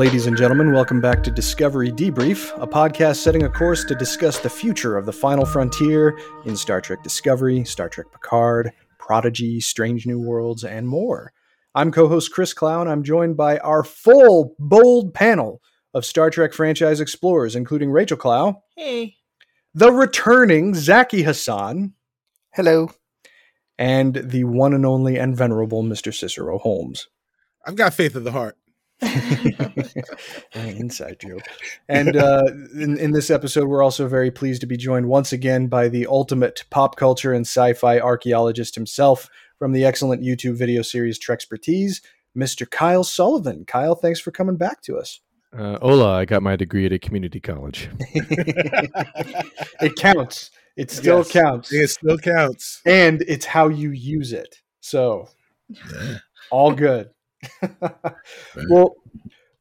Ladies and gentlemen, welcome back to Discovery Debrief, a podcast setting a course to discuss the future of the final frontier in Star Trek Discovery, Star Trek Picard, Prodigy, Strange New Worlds, and more. I'm co host Chris Clow. I'm joined by our full, bold panel of Star Trek franchise explorers, including Rachel Clow. Hey. The returning Zaki Hasan. Hello. And the one and only and venerable Mr. Cicero Holmes. I've got faith in the heart. inside joke. And uh, in, in this episode, we're also very pleased to be joined once again by the ultimate pop culture and sci fi archaeologist himself from the excellent YouTube video series Trekspertise, Mr. Kyle Sullivan. Kyle, thanks for coming back to us. Uh, hola, I got my degree at a community college. it counts. It still yes, counts. It still counts. And it's how you use it. So, yeah. all good. Well,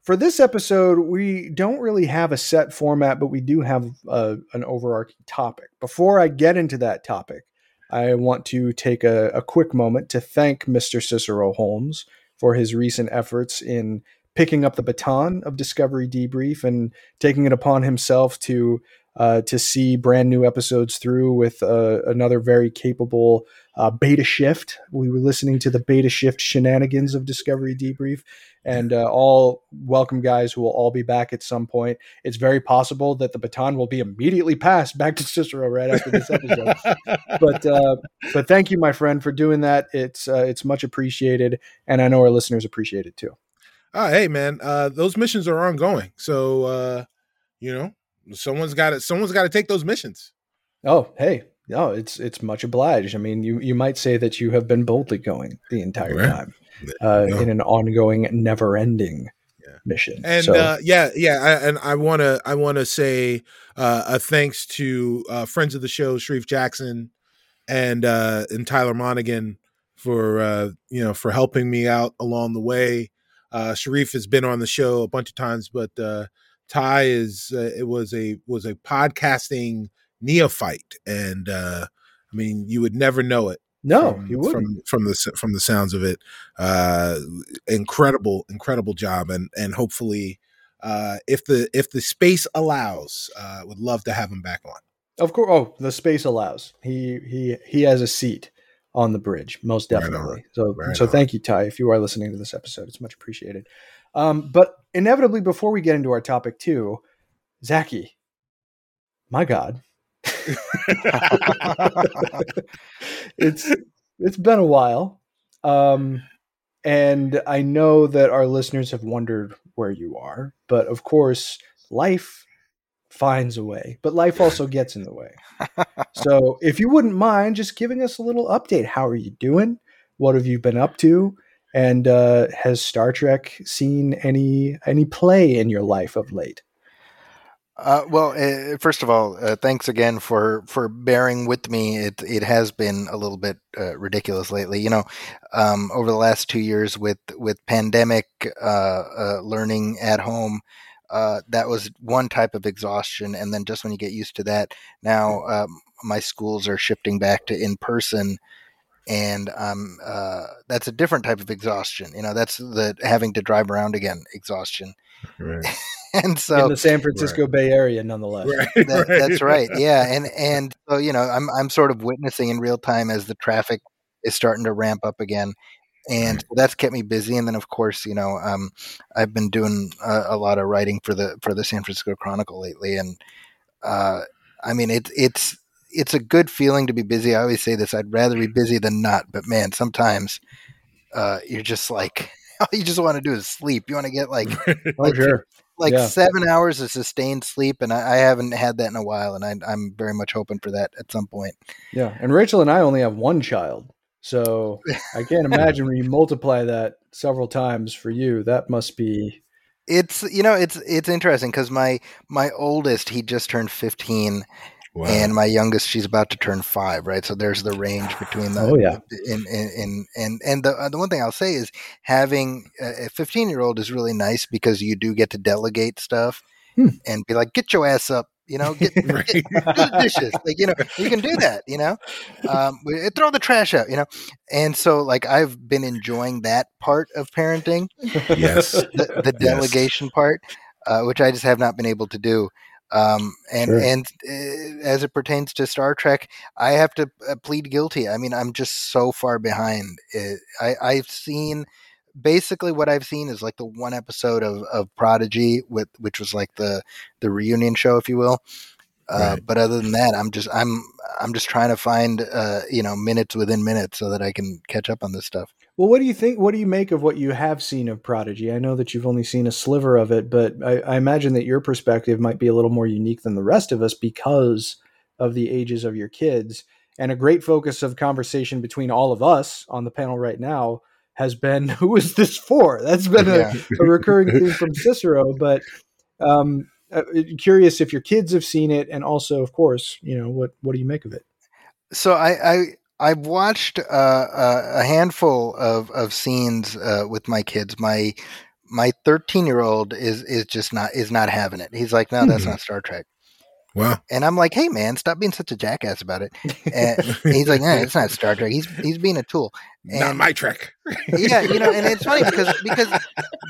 for this episode, we don't really have a set format, but we do have a, uh, an overarching topic. Before I get into that topic, I want to take a, a quick moment to thank Mr. Cicero Holmes for his recent efforts in picking up the baton of Discovery Debrief and taking it upon himself to uh, to see brand new episodes through with uh, another very capable uh, beta shift. We were listening to the beta shift shenanigans of Discovery Debrief, and uh, all welcome guys who will all be back at some point. It's very possible that the baton will be immediately passed back to Cicero right after this episode. but uh, but thank you, my friend, for doing that. It's uh, it's much appreciated, and I know our listeners appreciate it too. Oh, hey man, those missions are ongoing, so you know someone's got to someone's got to take those missions. Oh, hey, no, it's it's much obliged. I mean, you you might say that you have been boldly going the entire right. time uh, no. in an ongoing, never-ending yeah. mission. And so. uh, yeah, yeah, I, and I want to I want to say uh, a thanks to uh, friends of the show, Sharif Jackson and uh, and Tyler Monaghan for uh, you know for helping me out along the way. Sharif has been on the show a bunch of times, but Ty is uh, it was a was a podcasting neophyte, and uh, I mean you would never know it. No, from, you would from from the from the sounds of it. Uh, incredible, incredible job, and and hopefully, uh, if the if the space allows, uh, would love to have him back on. Of course, oh, the space allows. He he he has a seat on the bridge, most definitely. Right so right so on. thank you, Ty, if you are listening to this episode. It's much appreciated. Um, but inevitably, before we get into our topic too, Zaki, my God, it's it's been a while, um, and I know that our listeners have wondered where you are. But of course, life finds a way, but life also gets in the way. so, if you wouldn't mind just giving us a little update, how are you doing? What have you been up to? And uh, has Star Trek seen any any play in your life of late? Uh, well, uh, first of all, uh, thanks again for for bearing with me. It it has been a little bit uh, ridiculous lately. You know, um, over the last two years with with pandemic, uh, uh, learning at home, that was one type of exhaustion, and then just when you get used to that, now um, my schools are shifting back to in person and um, uh, that's a different type of exhaustion. You know, that's the having to drive around again exhaustion. Right. and so in the San Francisco right. Bay Area, nonetheless. Right, that, that's right. Yeah, and and so you know, I'm I'm sort of witnessing in real time as the traffic is starting to ramp up again. And that's kept me busy, and then of course, you know, um, I've been doing a, a, lot of writing for the for the San Francisco Chronicle lately, and uh, I mean, it's it's it's a good feeling to be busy. I always say this: I'd rather be busy than not. But man, sometimes uh, you're just like all you just want to do is sleep. You want to get like, like, sure. like yeah. seven hours of sustained sleep, and I, I, haven't had that in a while, and I, am very much hoping for that at some point. Yeah, and Rachel and I only have one child, so I can't imagine when you multiply that several times for you. That must be it's you know it's it's interesting because my my oldest he just turned 15 wow. and my youngest she's about to turn five right so there's the range between the oh yeah and and and and the, the one thing i'll say is having a 15 year old is really nice because you do get to delegate stuff hmm. and be like get your ass up you know, get, get do the dishes. Like, you know, you can do that, you know, um, throw the trash out, you know. And so, like, I've been enjoying that part of parenting. Yes. The, the delegation yes. part, uh, which I just have not been able to do. Um, and sure. and uh, as it pertains to Star Trek, I have to uh, plead guilty. I mean, I'm just so far behind. It, I, I've seen basically what I've seen is like the one episode of, of Prodigy with which was like the the reunion show, if you will. Uh, right. But other than that, I'm just I'm I'm just trying to find uh, you know minutes within minutes so that I can catch up on this stuff. Well, what do you think? What do you make of what you have seen of Prodigy? I know that you've only seen a sliver of it, but I, I imagine that your perspective might be a little more unique than the rest of us because of the ages of your kids. And a great focus of conversation between all of us on the panel right now has been who is this for? That's been a, yeah. a recurring theme from Cicero. But um, uh, curious if your kids have seen it, and also, of course, you know what what do you make of it? So I, I I've watched uh, a handful of of scenes uh, with my kids. My my 13 year old is is just not is not having it. He's like, no, that's mm-hmm. not Star Trek. Wow. And I'm like, hey man, stop being such a jackass about it. And he's like, no, it's not Star Trek. He's he's being a tool. And not my Trek. yeah, you know, and it's funny because because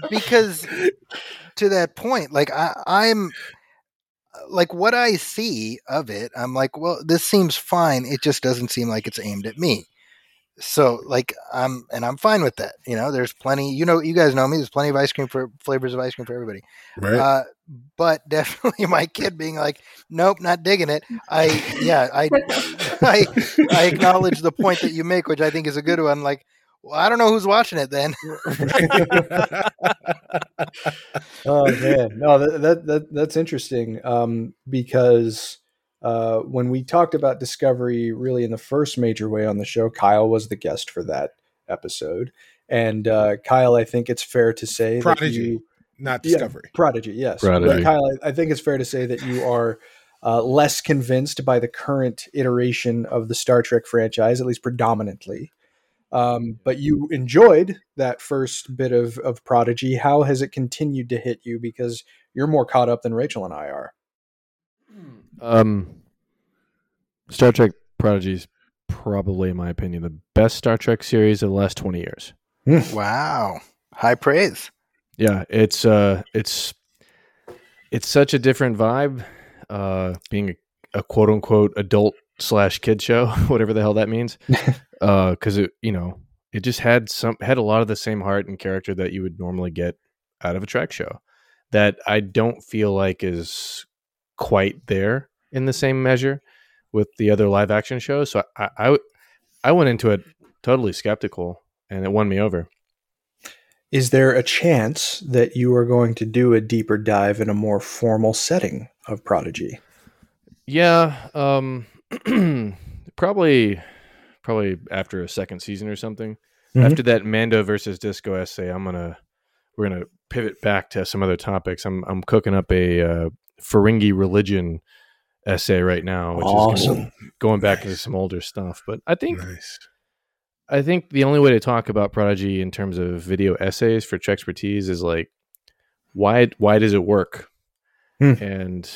because to that point, like I, I'm like what I see of it, I'm like, well, this seems fine. It just doesn't seem like it's aimed at me. So like I'm and I'm fine with that. You know, there's plenty. You know, you guys know me. There's plenty of ice cream for flavors of ice cream for everybody. Right. Uh, but definitely my kid being like, nope, not digging it. I yeah, I I I acknowledge the point that you make, which I think is a good one. Like, well, I don't know who's watching it then. oh man, no, that, that, that that's interesting um, because uh, when we talked about Discovery, really in the first major way on the show, Kyle was the guest for that episode, and uh, Kyle, I think it's fair to say Prodigy, that you, not Discovery, yeah, Prodigy, yes, Prodigy. But Kyle, I think it's fair to say that you are. Uh, less convinced by the current iteration of the Star Trek franchise, at least predominantly. Um, but you enjoyed that first bit of, of Prodigy. How has it continued to hit you? Because you're more caught up than Rachel and I are. Um, Star Trek Prodigy is probably, in my opinion, the best Star Trek series of the last twenty years. Hmm. wow, high praise. Yeah, it's uh, it's it's such a different vibe. Uh, being a, a quote unquote adult slash kid show, whatever the hell that means. uh, because it, you know, it just had some had a lot of the same heart and character that you would normally get out of a Trek show. That I don't feel like is quite there in the same measure with the other live action shows. So I, I, I went into it totally skeptical, and it won me over. Is there a chance that you are going to do a deeper dive in a more formal setting of Prodigy? Yeah, um, probably, probably after a second season or something. Mm-hmm. After that Mando versus Disco essay, I'm gonna we're gonna pivot back to some other topics. I'm I'm cooking up a uh, Ferengi religion essay right now, which awesome. is going back nice. into some older stuff. But I think nice. I think the only way to talk about Prodigy in terms of video essays for Trekspertise is like why why does it work? Hmm. And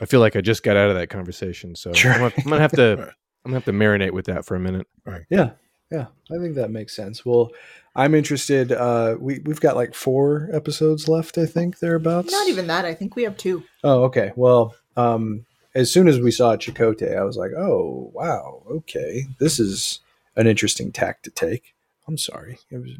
I feel like I just got out of that conversation, so sure. I'm, gonna, I'm, gonna, have to I'm gonna have to marinate with that for a minute. Right. Yeah, yeah, I think that makes sense. Well, I'm interested. Uh, we we've got like four episodes left, I think thereabouts. Not even that. I think we have two. Oh, okay. Well, um, as soon as we saw Chakotay, I was like, oh wow, okay, this is an interesting tack to take. I'm sorry. Was,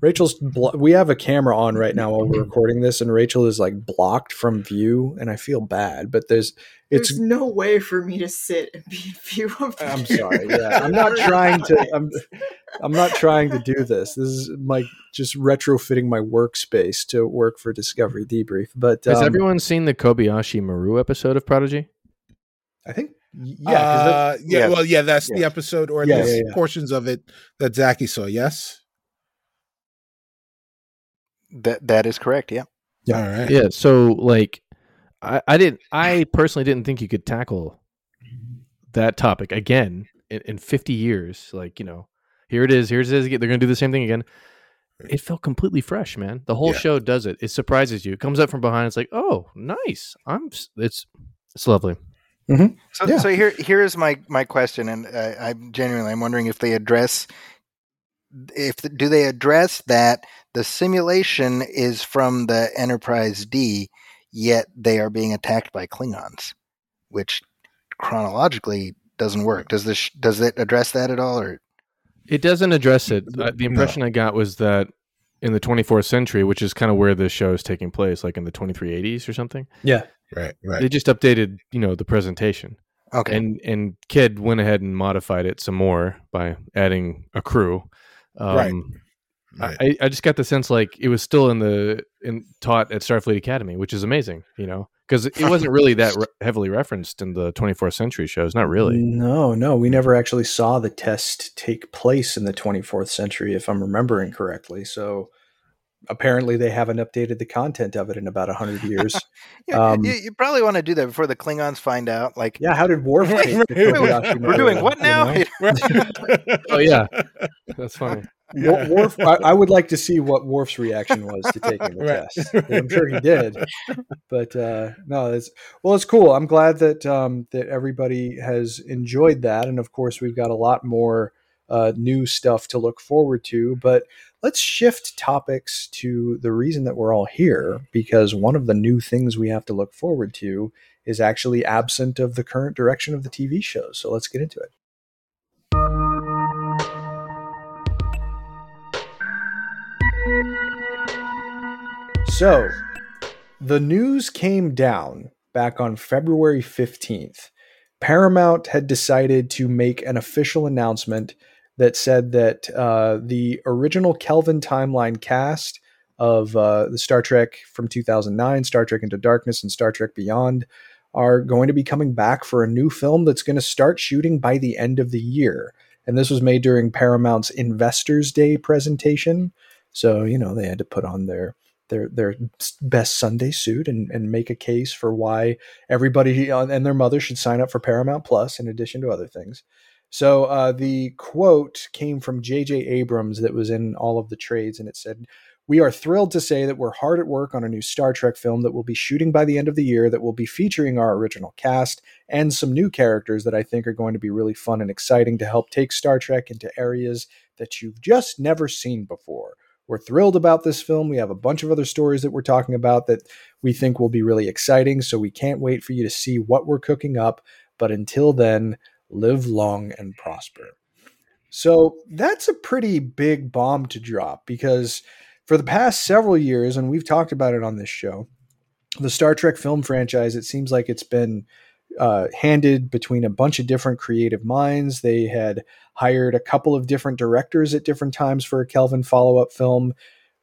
Rachel's. Blo- we have a camera on right now while we're recording this, and Rachel is like blocked from view, and I feel bad. But there's it's there's no way for me to sit and be in view of. The I'm sorry. Yeah, I'm not trying to. I'm. I'm not trying to do this. This is like just retrofitting my workspace to work for Discovery Debrief. But has um, everyone seen the Kobayashi Maru episode of Prodigy? I think yeah, uh, yeah, yeah, Well, yeah, that's yeah. the episode or yeah, yeah, portions of it that Zaki saw. Yes, that that is correct. Yeah. Yeah. All right. Yeah. So like, I, I didn't. I personally didn't think you could tackle that topic again in, in 50 years. Like you know, here it is. Here's it is. They're going to do the same thing again. It felt completely fresh, man. The whole Yeah. show does it. It surprises you. It comes up from behind. It's like, oh, nice. I'm. It's it's lovely. So, Yeah. so here here's my my question, and uh, I'm genuinely I'm wondering if they address if do they address that the simulation is from the Enterprise D, yet they are being attacked by Klingons, which chronologically doesn't work. Does this does it address that at all, or It doesn't address it. Uh, the impression I got was that in the 24th century, which is kind of where this show is taking place, like in the 2380s or something, Yeah. Right. Right. they just updated, you know, the presentation. okay? And and Kid went ahead and modified it some more by adding a crew. Um, Right. right. I, I just got the sense like it was still in the in taught at Starfleet Academy, which is amazing, you know, because it wasn't really that re- heavily referenced in the 24th century shows. Not really. No, no, we never actually saw the test take place in the 24th century, if I'm remembering correctly. So apparently they haven't updated the content of it in about 100 years. Yeah, um, you, you probably want to do that before the Klingons find out. Like, yeah, how did Worf take the wait, wait, we're doing what now? Oh yeah, that's funny. Wa- Worf, I, I would like to see what Worf's reaction was to taking the Right. test. I'm sure he did, but uh, no, it's well, it's cool. I'm glad that um, that everybody has enjoyed that, and of course, we've got a lot more uh, new stuff to look forward to. But let's shift topics to the reason that we're all here, because one of the new things we have to look forward to is actually absent of the current direction of the TV shows. So let's get into it. So, the news came down back on February 15th. Paramount had decided to make an official announcement that said that uh, the original Kelvin timeline cast of uh, the Star Trek from 2009, Star Trek Into Darkness, and Star Trek Beyond are going to be coming back for a new film that's going to start shooting by the end of the year. And this was made during Paramount's Investors Day presentation. So, you know, they had to put on their their their best Sunday suit and, and make a case for why everybody and their mother should sign up for Paramount Plus in addition to other things. So uh, the quote came from J.J. Abrams that was in all of the trades, and it said, "We are thrilled to say that we're hard at work on a new Star Trek film that will be shooting by the end of the year that will be featuring our original cast and some new characters that I think are going to be really fun and exciting to help take Star Trek into areas that you've just never seen before." We're thrilled about this film. We have a bunch of other stories that we're talking about that we think will be really exciting. So we can't wait for you to see what we're cooking up. But until then, live long and prosper. So that's a pretty big bomb to drop because for the past several years, and we've talked about it on this show, the Star Trek film franchise, it seems like it's been uh, handed between a bunch of different creative minds. They had hired a couple of different directors at different times for a Kelvin follow up film.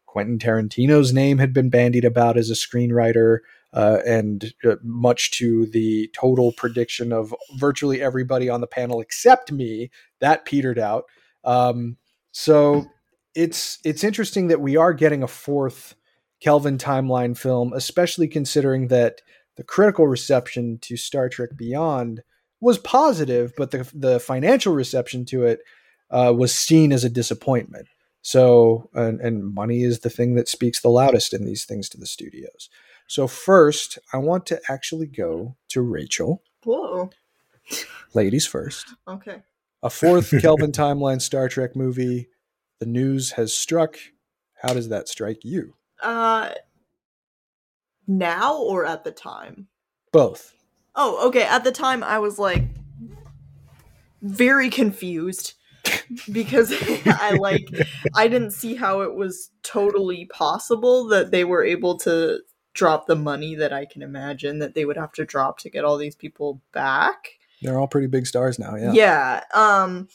Quentin Tarantino's name had been bandied about as a screenwriter, uh, and uh, much to the total prediction of virtually everybody on the panel except me, that petered out. Um, so it's it's interesting that we are getting a fourth Kelvin timeline film, especially considering that the critical reception to Star Trek Beyond was positive, but the the financial reception to it uh, was seen as a disappointment. So, and, and money is the thing that speaks the loudest in these things to the studios. So, first, I want to actually go to Rachel. Whoa. Ladies first. Okay. A fourth Kelvin timeline Star Trek movie. The news has struck. How does that strike you? Uh now or at the time? Both. Oh, okay. At the time I was like very confused because I like I didn't see how it was totally possible that they were able to drop the money that I can imagine that they would have to drop to get all these people back. They're all pretty big stars now. Yeah. Yeah. Um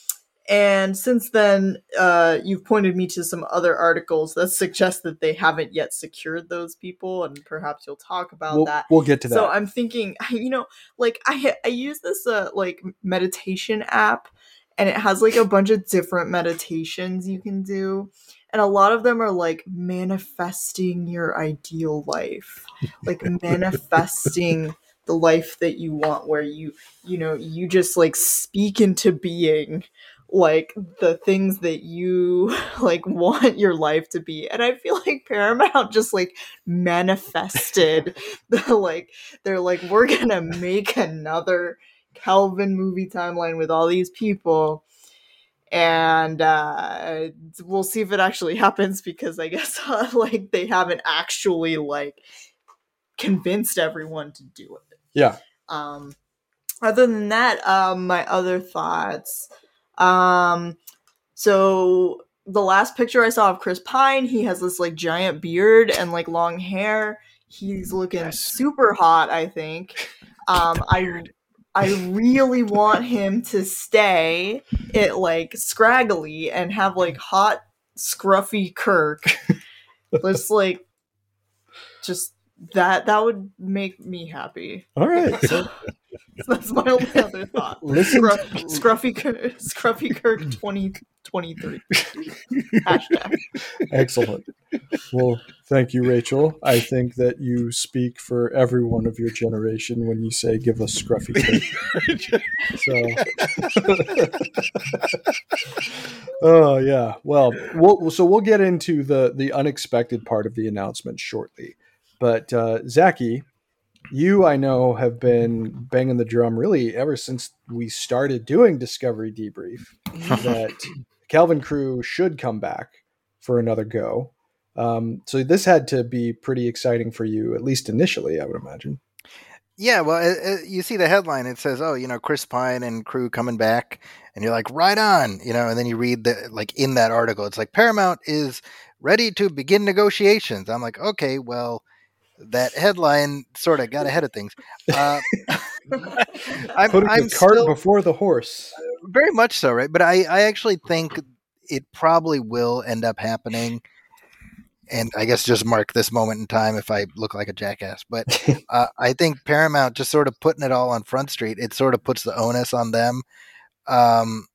and since then uh you've pointed me to some other articles that suggest that they haven't yet secured those people and perhaps you'll talk about We'll, that. we'll get to that. So I'm thinking, you know, like I I use this uh like meditation app and it has like a bunch of different meditations you can do. And a lot of them are like manifesting your ideal life. Like manifesting the life that you want where you you know you just like speak into being like the things that you like want your life to be. And i feel like paramount just like manifested the like they're like we're gonna make another kelvin movie timeline with all these people and uh we'll see if it actually happens because i guess uh, like they haven't actually like convinced everyone to do it Yeah. um other than that um my other thoughts um so the last picture i saw of chris pine he has this like giant beard and like long hair he's looking Yes. super hot i think um i i really want him to stay it like scraggly and have like hot scruffy kirk just like just that that would make me happy All right. so that's my only other thought. Listen Scruff, to- Scruffy Kirk, Scruffy Kirk 2023. Hashtag. Excellent. Well, thank you, Rachel. I think that you speak for everyone of your generation when you say give us scruffy Kirk." So, oh yeah. Well, we'll so we'll get into the the unexpected part of the announcement shortly. But uh, Zaki, you I know have been banging the drum really ever since we started doing Discovery Debrief that Kelvin Crew should come back for another go. Um, so this had to be pretty exciting for you, at least initially, I would imagine. Yeah, well, uh, uh, you see the headline. It says, "Oh, you know, Chris Pine and crew coming back," and you're like, "Right on!" You know, and then you read the like in that article, it's like Paramount is ready to begin negotiations. I'm like, okay, well, that headline sort of got ahead of things. Uh, I'm, Putting I'm the cart still- before the horse. very much so, right? But I, I actually think it probably will end up happening. And I guess just mark this moment in time if I look like a jackass. But uh, I think Paramount just sort of putting it all on Front Street, it sort of puts the onus on them um,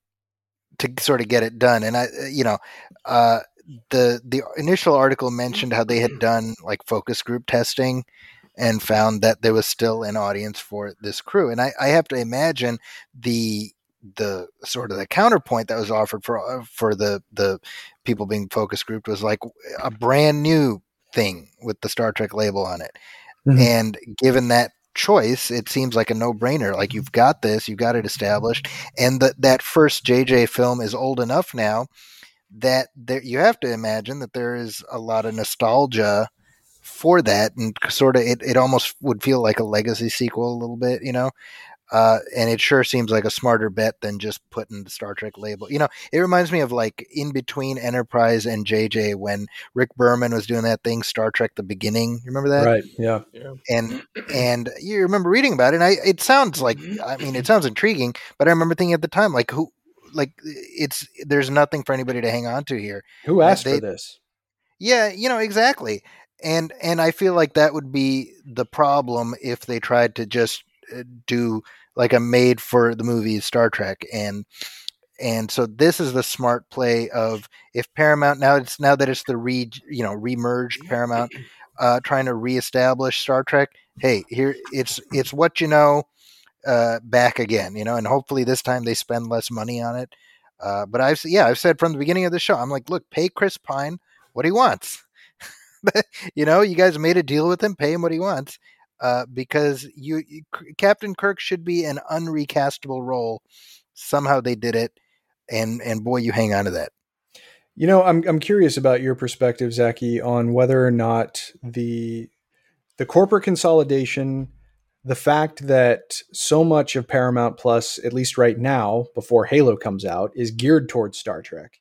to sort of get it done. And I, you know, uh, the the initial article mentioned how they had done like focus group testing and found that there was still an audience for this crew. And I, I have to imagine the the sort of the counterpoint that was offered for uh, for the the people being focus grouped was like a brand new thing with the Star Trek label on it. Mhm. And given that choice, it seems like a no-brainer. Like you've got this, you've got it established, and that that first JJ film is old enough now that there you have to imagine that there is a lot of nostalgia for that and sort of it, it almost would feel like a legacy sequel a little bit you know uh, and it sure seems like a smarter bet than just putting the Star Trek label. You know, it reminds me of like in between Enterprise and JJ when Rick Berman was doing that thing, Star Trek: The Beginning. You remember that? Right. Yeah. And and you remember reading about it. And I it sounds like I mean it sounds intriguing, but I remember thinking at the time like who like it's there's nothing for anybody to hang on to here. Who asked they- for this? Yeah, you know exactly, and and I feel like that would be the problem if they tried to just uh, do like a made for the movies Star Trek, and and so this is the smart play of if Paramount now it's now that it's the re you know remerged Paramount uh, trying to reestablish Star Trek. Hey, here it's it's what you know uh, back again, you know, and hopefully this time they spend less money on it. Uh, but I've yeah I've said from the beginning of the show I'm like look pay Chris Pine what he wants. you know, you guys made a deal with him, pay him what he wants. Uh, because you, you Captain Kirk should be an unrecastable role. Somehow they did it, and and boy, you hang on to that. You know, I'm I'm curious about your perspective, Zaki, on whether or not the the corporate consolidation, the fact that so much of Paramount Plus, at least right now, before Halo comes out, is geared towards Star Trek.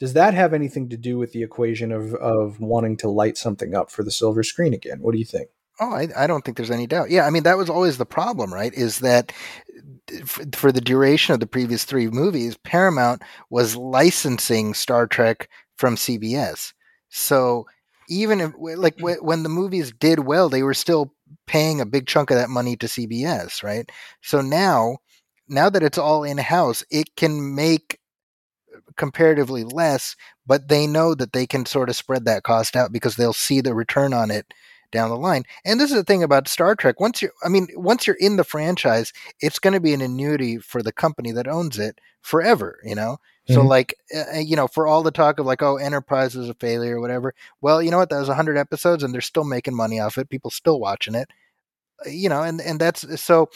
Does that have anything to do with the equation of of wanting to light something up for the silver screen again? What do you think? Oh, I, I don't think there's any doubt. Yeah, I mean that was always the problem, right? Is that f- for the duration of the previous three movies, Paramount was licensing Star Trek from CBS. So even if like mm. wh- when the movies did well, they were still paying a big chunk of that money to CBS, right? So now, now that it's all in house, it can make uh, comparatively less, but they know that they can sort of spread that cost out because they'll see the return on it down the line. And this is the thing about Star Trek. Once you're, I mean, once you're in the franchise, it's going to be an annuity for the company that owns it forever, you know? So, Mhm. like, uh, you know, for all the talk of like, oh, Enterprise is a failure or whatever, well, you know what? That was 100 episodes and they're still making money off it. People still watching it, Uh, you know, and, and that's so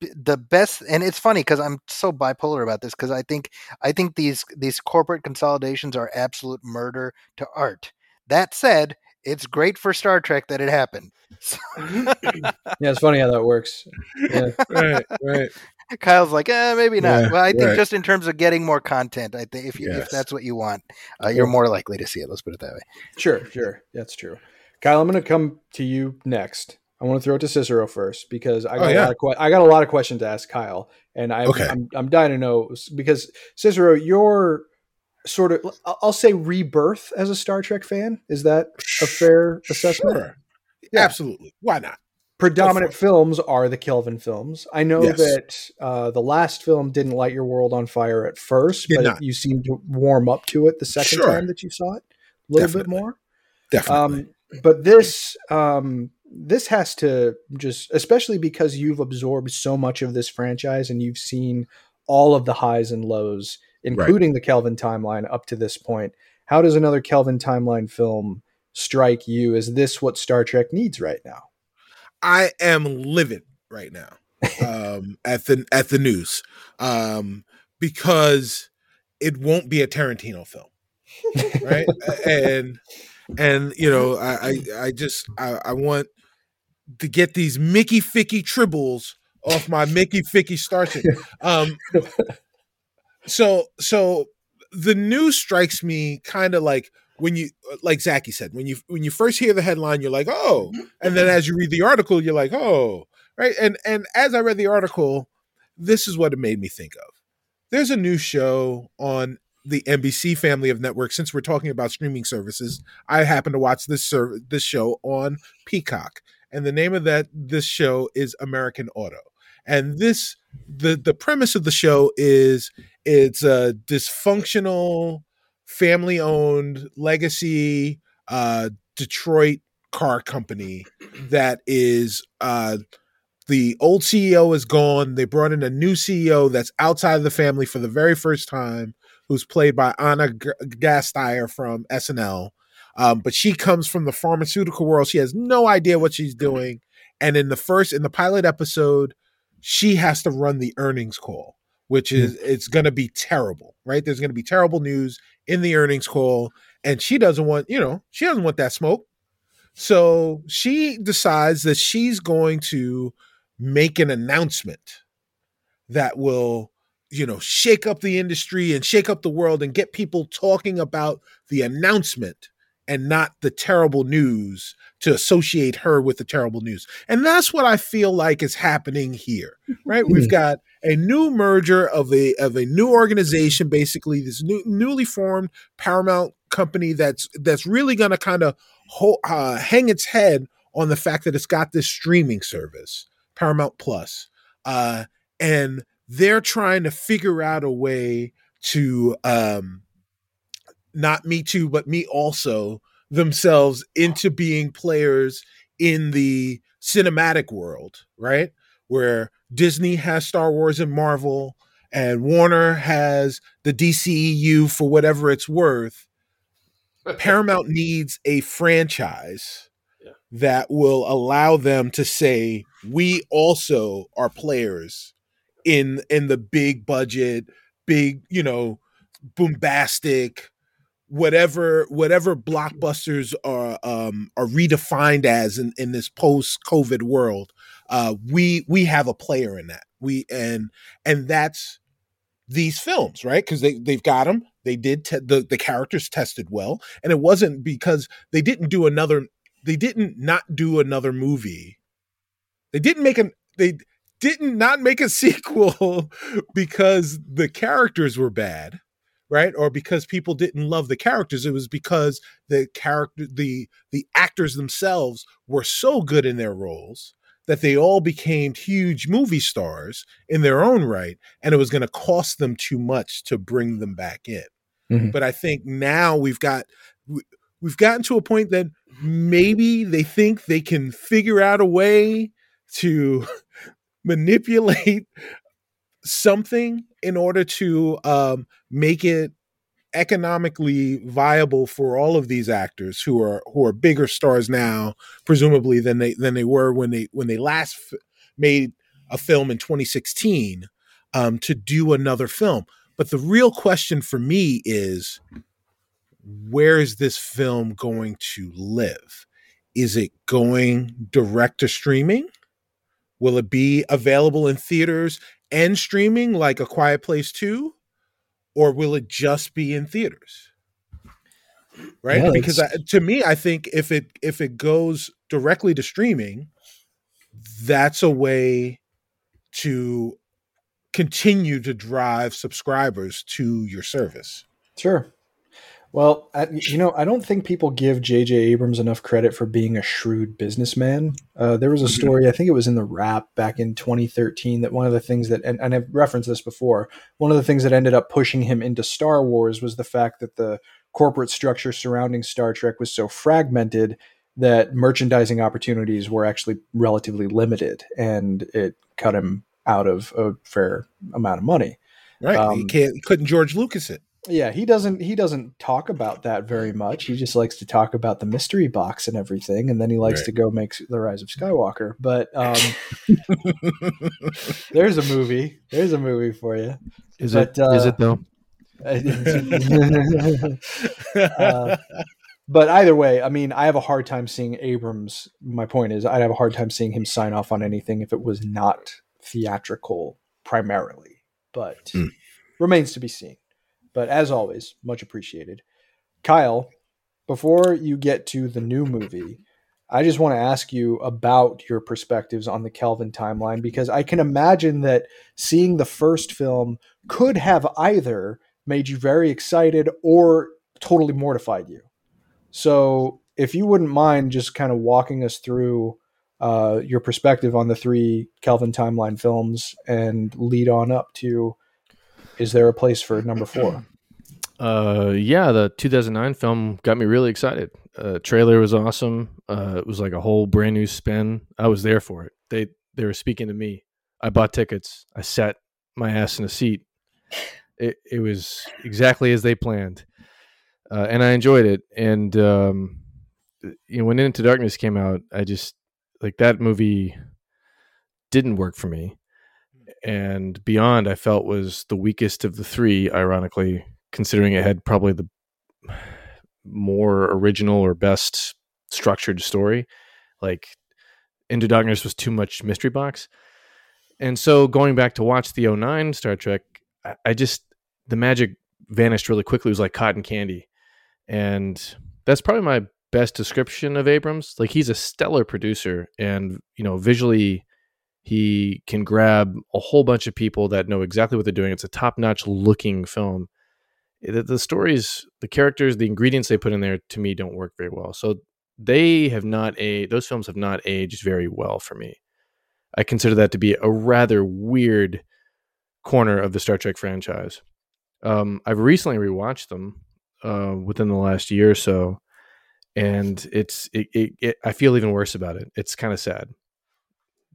the best. And it's funny because I'm so bipolar about this because I think, I think these, these corporate consolidations are absolute murder to art. That said, it's great for Star Trek that it happened. Yeah, it's funny how that works. Yeah. right, right. Kyle's like, eh, maybe not. Yeah, well, I think right. just in terms of getting more content, I think if you, if that's what you want, uh, you're more likely to see it. Let's put it that way. Sure, sure. That's true. Kyle, I'm going to come to you next. I want to throw it to Cicero first because I got Oh, a lot of que- I got a lot of questions to ask Kyle, and I, Okay. I'm I'm dying to know because Cicero, your sort of I'll- say rebirth as a Star Trek fan is that a fair assessment? Sure. Yeah. Absolutely. Why not? Predominant films are the Kelvin films. I know Yes. that uh, the last film didn't light your world on fire at first, Did but not. you seemed to warm up to it the second Sure. time that you saw it a little Definitely. bit more. Definitely. Um, but this um, this has to just, especially because you've absorbed so much of this franchise and you've seen all of the highs and lows, including the Kelvin timeline up to this point. How does another Kelvin timeline film strike you? Is this what Star Trek needs right now? I am livid right now um, at the at the news um, because it won't be a Tarantino film, right? and and you know, I I, I just I, I want to get these Mickey Ficky tribbles off my Mickey Ficky starship. Um, so so the news strikes me kind of like when you uh, like Zaki said when you when you first hear the headline you're like oh mm-hmm. and then as you read the article you're like oh right? And and as I read the article this is what it made me think of. There's a new show on the NBC family of networks since we're talking about streaming services I happen to watch this serv- this show on Peacock and the name of that this show is American Auto. And this the the premise of the show is it's a dysfunctional family owned legacy uh detroit car company that is uh the old ceo is gone. They brought in a new ceo that's outside of the family for the very first time who's played by ana G- gasteyer from snl um, but she comes from the pharmaceutical world. She has no idea what she's doing. And in the first in the pilot episode she has to run the earnings call which is it's going to be terrible right? There's going to be terrible news in the earnings call and she doesn't want you know she doesn't want that smoke. So she decides that she's going to make an announcement that will you know shake up the industry and shake up the world and get people talking about the announcement and not the terrible news to associate her with the terrible news. And that's what i feel like is happening here right? We've got a new merger of a of a new organization basically this new newly formed paramount company that's that's really going to kind of ho- uh, hang its head on the fact that it's got this streaming service paramount plus uh, and they're trying to figure out a way to um, not me too but me also themselves into being players in the cinematic world right where Disney has Star Wars and Marvel, and Warner has the DCEU for whatever it's worth. Paramount needs a franchise Yeah. that will allow them to say, we also are players in in the big budget, big, you know, bombastic, whatever whatever blockbusters are um are redefined as in, in this post-COVID world uh we we have a player in that. We and and that's these films right? Because they they've got them they did te- the the characters tested well. And it wasn't because they didn't do another they didn't not do another movie. They didn't make an they didn't not make a sequel because the characters were bad right or because people didn't love the characters it was because the character the the actors themselves were so good in their roles that they all became huge movie stars in their own right and it was going to cost them too much to bring them back in Mm-hmm. But I think now we've got we've gotten to a point that maybe they think they can figure out a way to manipulate something in order to um, make it economically viable for all of these actors who are who are bigger stars now presumably than they than they were when they when they last f- made a film in 2016 um, to do another film. But the real question for me is where is this film going to live? Is it going direct to streaming? Will it be available in theaters and streaming like a quiet place 2 or will it just be in theaters? Right? Yeah, because I, to me, I think if it if it goes directly to streaming, that's a way to continue to drive subscribers to your service. Sure. Well, I, you know, I don't think people give J.J. Abrams enough credit for being a shrewd businessman. Uh, there was a mm-hmm. story, I think it was in the Wrap back in 2013, that one of the things that, and, and I've referenced this before, one of the things that ended up pushing him into Star Wars was the fact that the corporate structure surrounding Star Trek was so fragmented that merchandising opportunities were actually relatively limited, and it cut him out of a fair amount of money. Right, um, he can't, couldn't George Lucas it yeah he doesn't he doesn't talk about that very much. He just likes to talk about the mystery box and everything and then he likes right. to go make the rise of skywalker. But um there's a movie there's a movie for you. Is but, it uh, is it though? Uh, but either way i mean i have a hard time seeing abrams. My point is i'd have a hard time seeing him sign off on anything if it was not theatrical primarily but mm. remains to be seen but as always, much appreciated. Kyle, before you get to the new movie, I just want to ask you about your perspectives on the Kelvin timeline because I can imagine that seeing the first film could have either made you very excited or totally mortified you. So, if you wouldn't mind just kind of walking us through uh, your perspective on the three Kelvin timeline films and lead on up to is there a place for number four? Uh, yeah, the 2009 film got me really excited. Uh, trailer was awesome. Uh, it was like a whole brand new spin. I was there for it. They they were speaking to me. I bought tickets. I sat my ass in a seat. It it was exactly as they planned, uh, and I enjoyed it. And um, you know, when Into Darkness came out, I just like that movie didn't work for me and Beyond I felt was the weakest of the three, ironically, considering it had probably the more original or best structured story. Like Into Darkness was too much mystery box. And so going back to watch the 09 Star Trek, I, I just the magic vanished really quickly. It was like cotton candy. And that's probably my best description of Abrams. Like he's a stellar producer and, you know, visually he can grab a whole bunch of people that know exactly what they're doing. It's a top notch looking film. The, the, stories, the characters, the ingredients they put in there to me don't work very well. So they have not a those films have not aged very well for me. I consider that to be a rather weird corner of the Star Trek franchise. Um, I've recently rewatched them uh, within the last year or so, and it's it, it, it I feel even worse about it. It's kind of sad.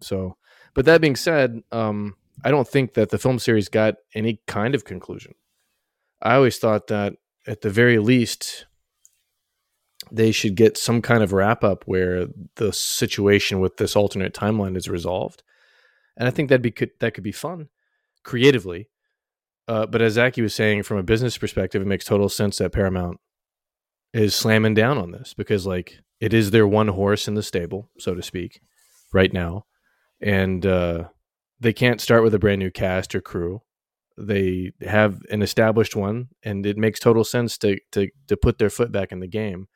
So but that being said, um, I don't think that the film series got any kind of conclusion. I always thought that at the very least, they should get some kind of wrap up where the situation with this alternate timeline is resolved. And I think that'd be could, that could be fun creatively. Uh, but as Zaki was saying, from a business perspective, it makes total sense that Paramount is slamming down on this because, like, it is their one horse in the stable, so to speak, right now and uh, they can't start with a brand new cast or crew. They have an established one, and it makes total sense to to to put their foot back in the game.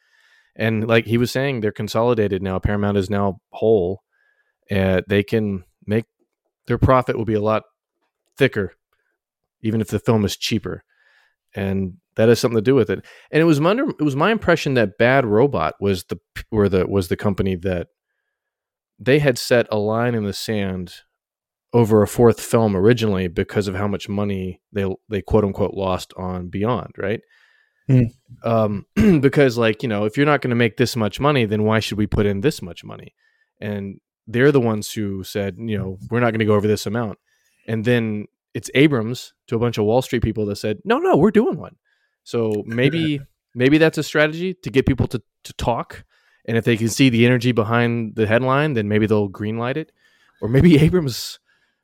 And like he was saying, they're consolidated now. Paramount is now whole. and they can make their profit will be a lot thicker, even if the film is cheaper. And that has something to do with it. And it was my it was my impression that Bad Robot was the were the was the company that they had set a line in the sand over a fourth film originally because of how much money they they quote unquote lost on Beyond, right? Mm. Um, because like you know, if you're not going to make this much money, then why should we put in this much money? And they're the ones who said, you know, we're not going to go over this amount. And then it's Abrams to a bunch of Wall Street people that said, no, no, we're doing one. So maybe maybe that's a strategy to get people to to talk. And if they can see the energy behind the headline, then maybe they'll greenlight it. Or maybe Abrams,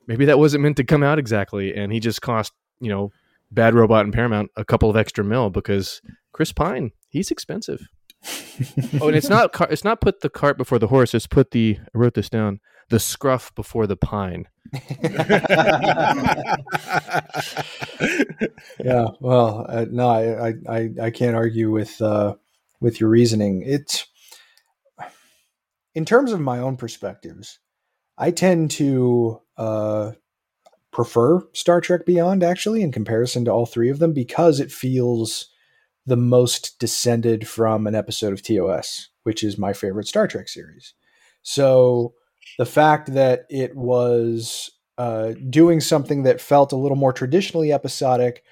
maybe that wasn't meant to come out exactly, and he just cost you know Bad Robot and Paramount a couple of extra mil because Chris Pine, he's expensive. oh, and it's not car- it's not put the cart before the horse. It's put the I wrote this down. The scruff before the pine. yeah, well, uh, no, I, I I can't argue with uh, with your reasoning. It's in terms of my own perspectives. I tend to uh, prefer Star Trek Beyond actually in comparison to all three of them because it feels the most descended from an episode of TOS, which is my favorite Star Trek series. So the fact that it was uh, doing something that felt a little more traditionally episodic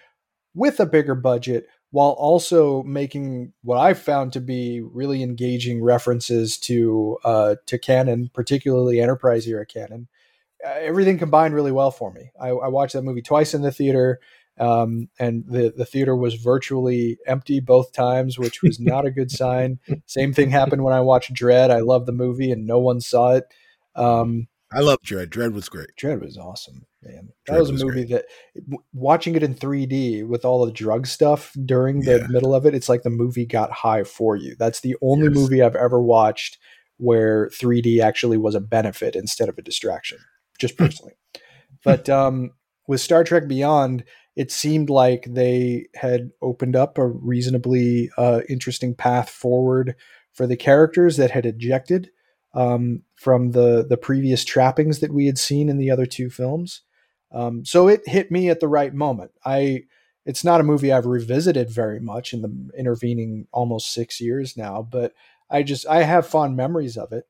with a bigger budget while also making what I found to be really engaging references to uh, to canon, particularly Enterprise era canon. Uh, everything combined really well for me. I, I, watched that movie twice in the theater, um, and the the theater was virtually empty both times, which was not a good sign. Same thing happened when I watched Dredd. I loved the movie, and no one saw it. Um, I love Dredd. Dredd was great. Dredd was awesome, man. That Dredd was a was movie great. that watching it in 3D with all the drug stuff during the yeah. middle of it, it's like the movie got high for you. That's the only yes. movie I've ever watched where 3D actually was a benefit instead of a distraction, just hmm. personally. but um, with Star Trek Beyond, it seemed like they had opened up a reasonably uh, interesting path forward for the characters that had ejected um, from the the previous trappings that we had seen in the other two films. Um, so it hit me at the right moment. I it's not a movie I've revisited very much in the intervening almost six years now, but I just I have fond memories of it.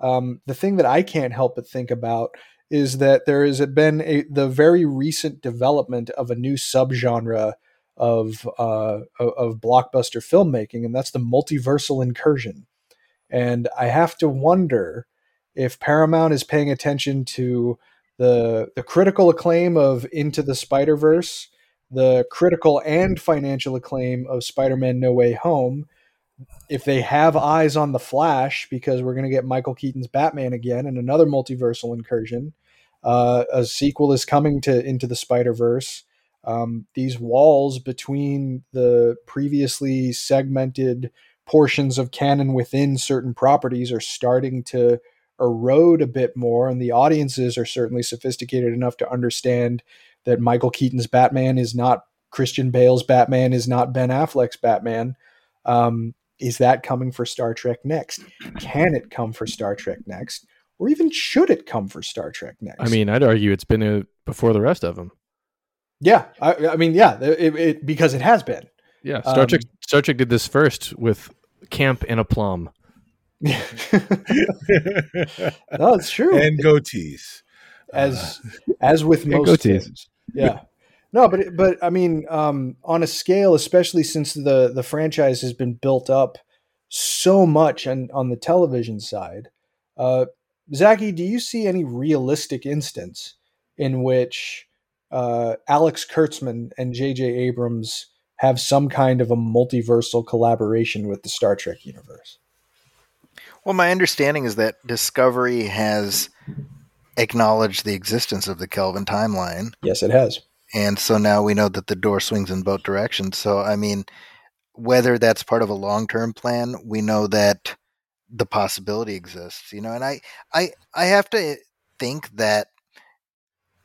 Um, the thing that I can't help but think about is that there has been a the very recent development of a new subgenre of uh, of blockbuster filmmaking, and that's the multiversal incursion. And I have to wonder if Paramount is paying attention to the the critical acclaim of Into the Spider Verse, the critical and financial acclaim of Spider Man No Way Home. If they have eyes on the Flash, because we're going to get Michael Keaton's Batman again and another multiversal incursion, uh, a sequel is coming to Into the Spider Verse. Um, these walls between the previously segmented portions of canon within certain properties are starting to erode a bit more, and the audiences are certainly sophisticated enough to understand that Michael Keaton's Batman is not Christian Bale's Batman, is not Ben Affleck's Batman. Um, is that coming for Star Trek next? Can it come for Star Trek next? Or even should it come for Star Trek next? I mean, I'd argue it's been a, before the rest of them. Yeah, I, I mean, yeah, it, it, because it has been. Yeah, Star um, Trek. Star Trek did this first with Camp and a Plum. no, it's true. And goatees, as uh, as with most goatees. Things. Yeah. No, but but I mean, um, on a scale, especially since the the franchise has been built up so much and on the television side, uh, Zaki, do you see any realistic instance in which uh, Alex Kurtzman and J.J. Abrams have some kind of a multiversal collaboration with the Star Trek universe. Well, my understanding is that Discovery has acknowledged the existence of the Kelvin timeline. Yes, it has. And so now we know that the door swings in both directions. So, I mean, whether that's part of a long term plan, we know that the possibility exists, you know, and I, I, I have to think that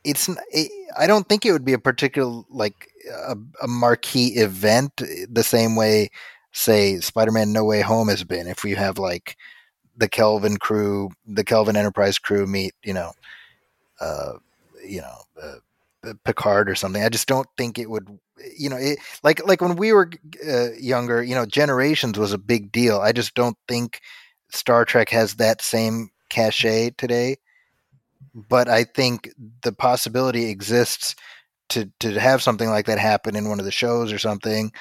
it's, it, I don't think it would be a particular, like, a, a marquee event the same way, say, Spider-Man: No Way Home has been. If we have like the Kelvin crew, the Kelvin Enterprise crew meet, you know, uh, you know, uh, Picard or something. I just don't think it would, you know, it, like like when we were uh, younger, you know, Generations was a big deal. I just don't think Star Trek has that same cachet today. But I think the possibility exists to to have something like that happen in one of the shows or something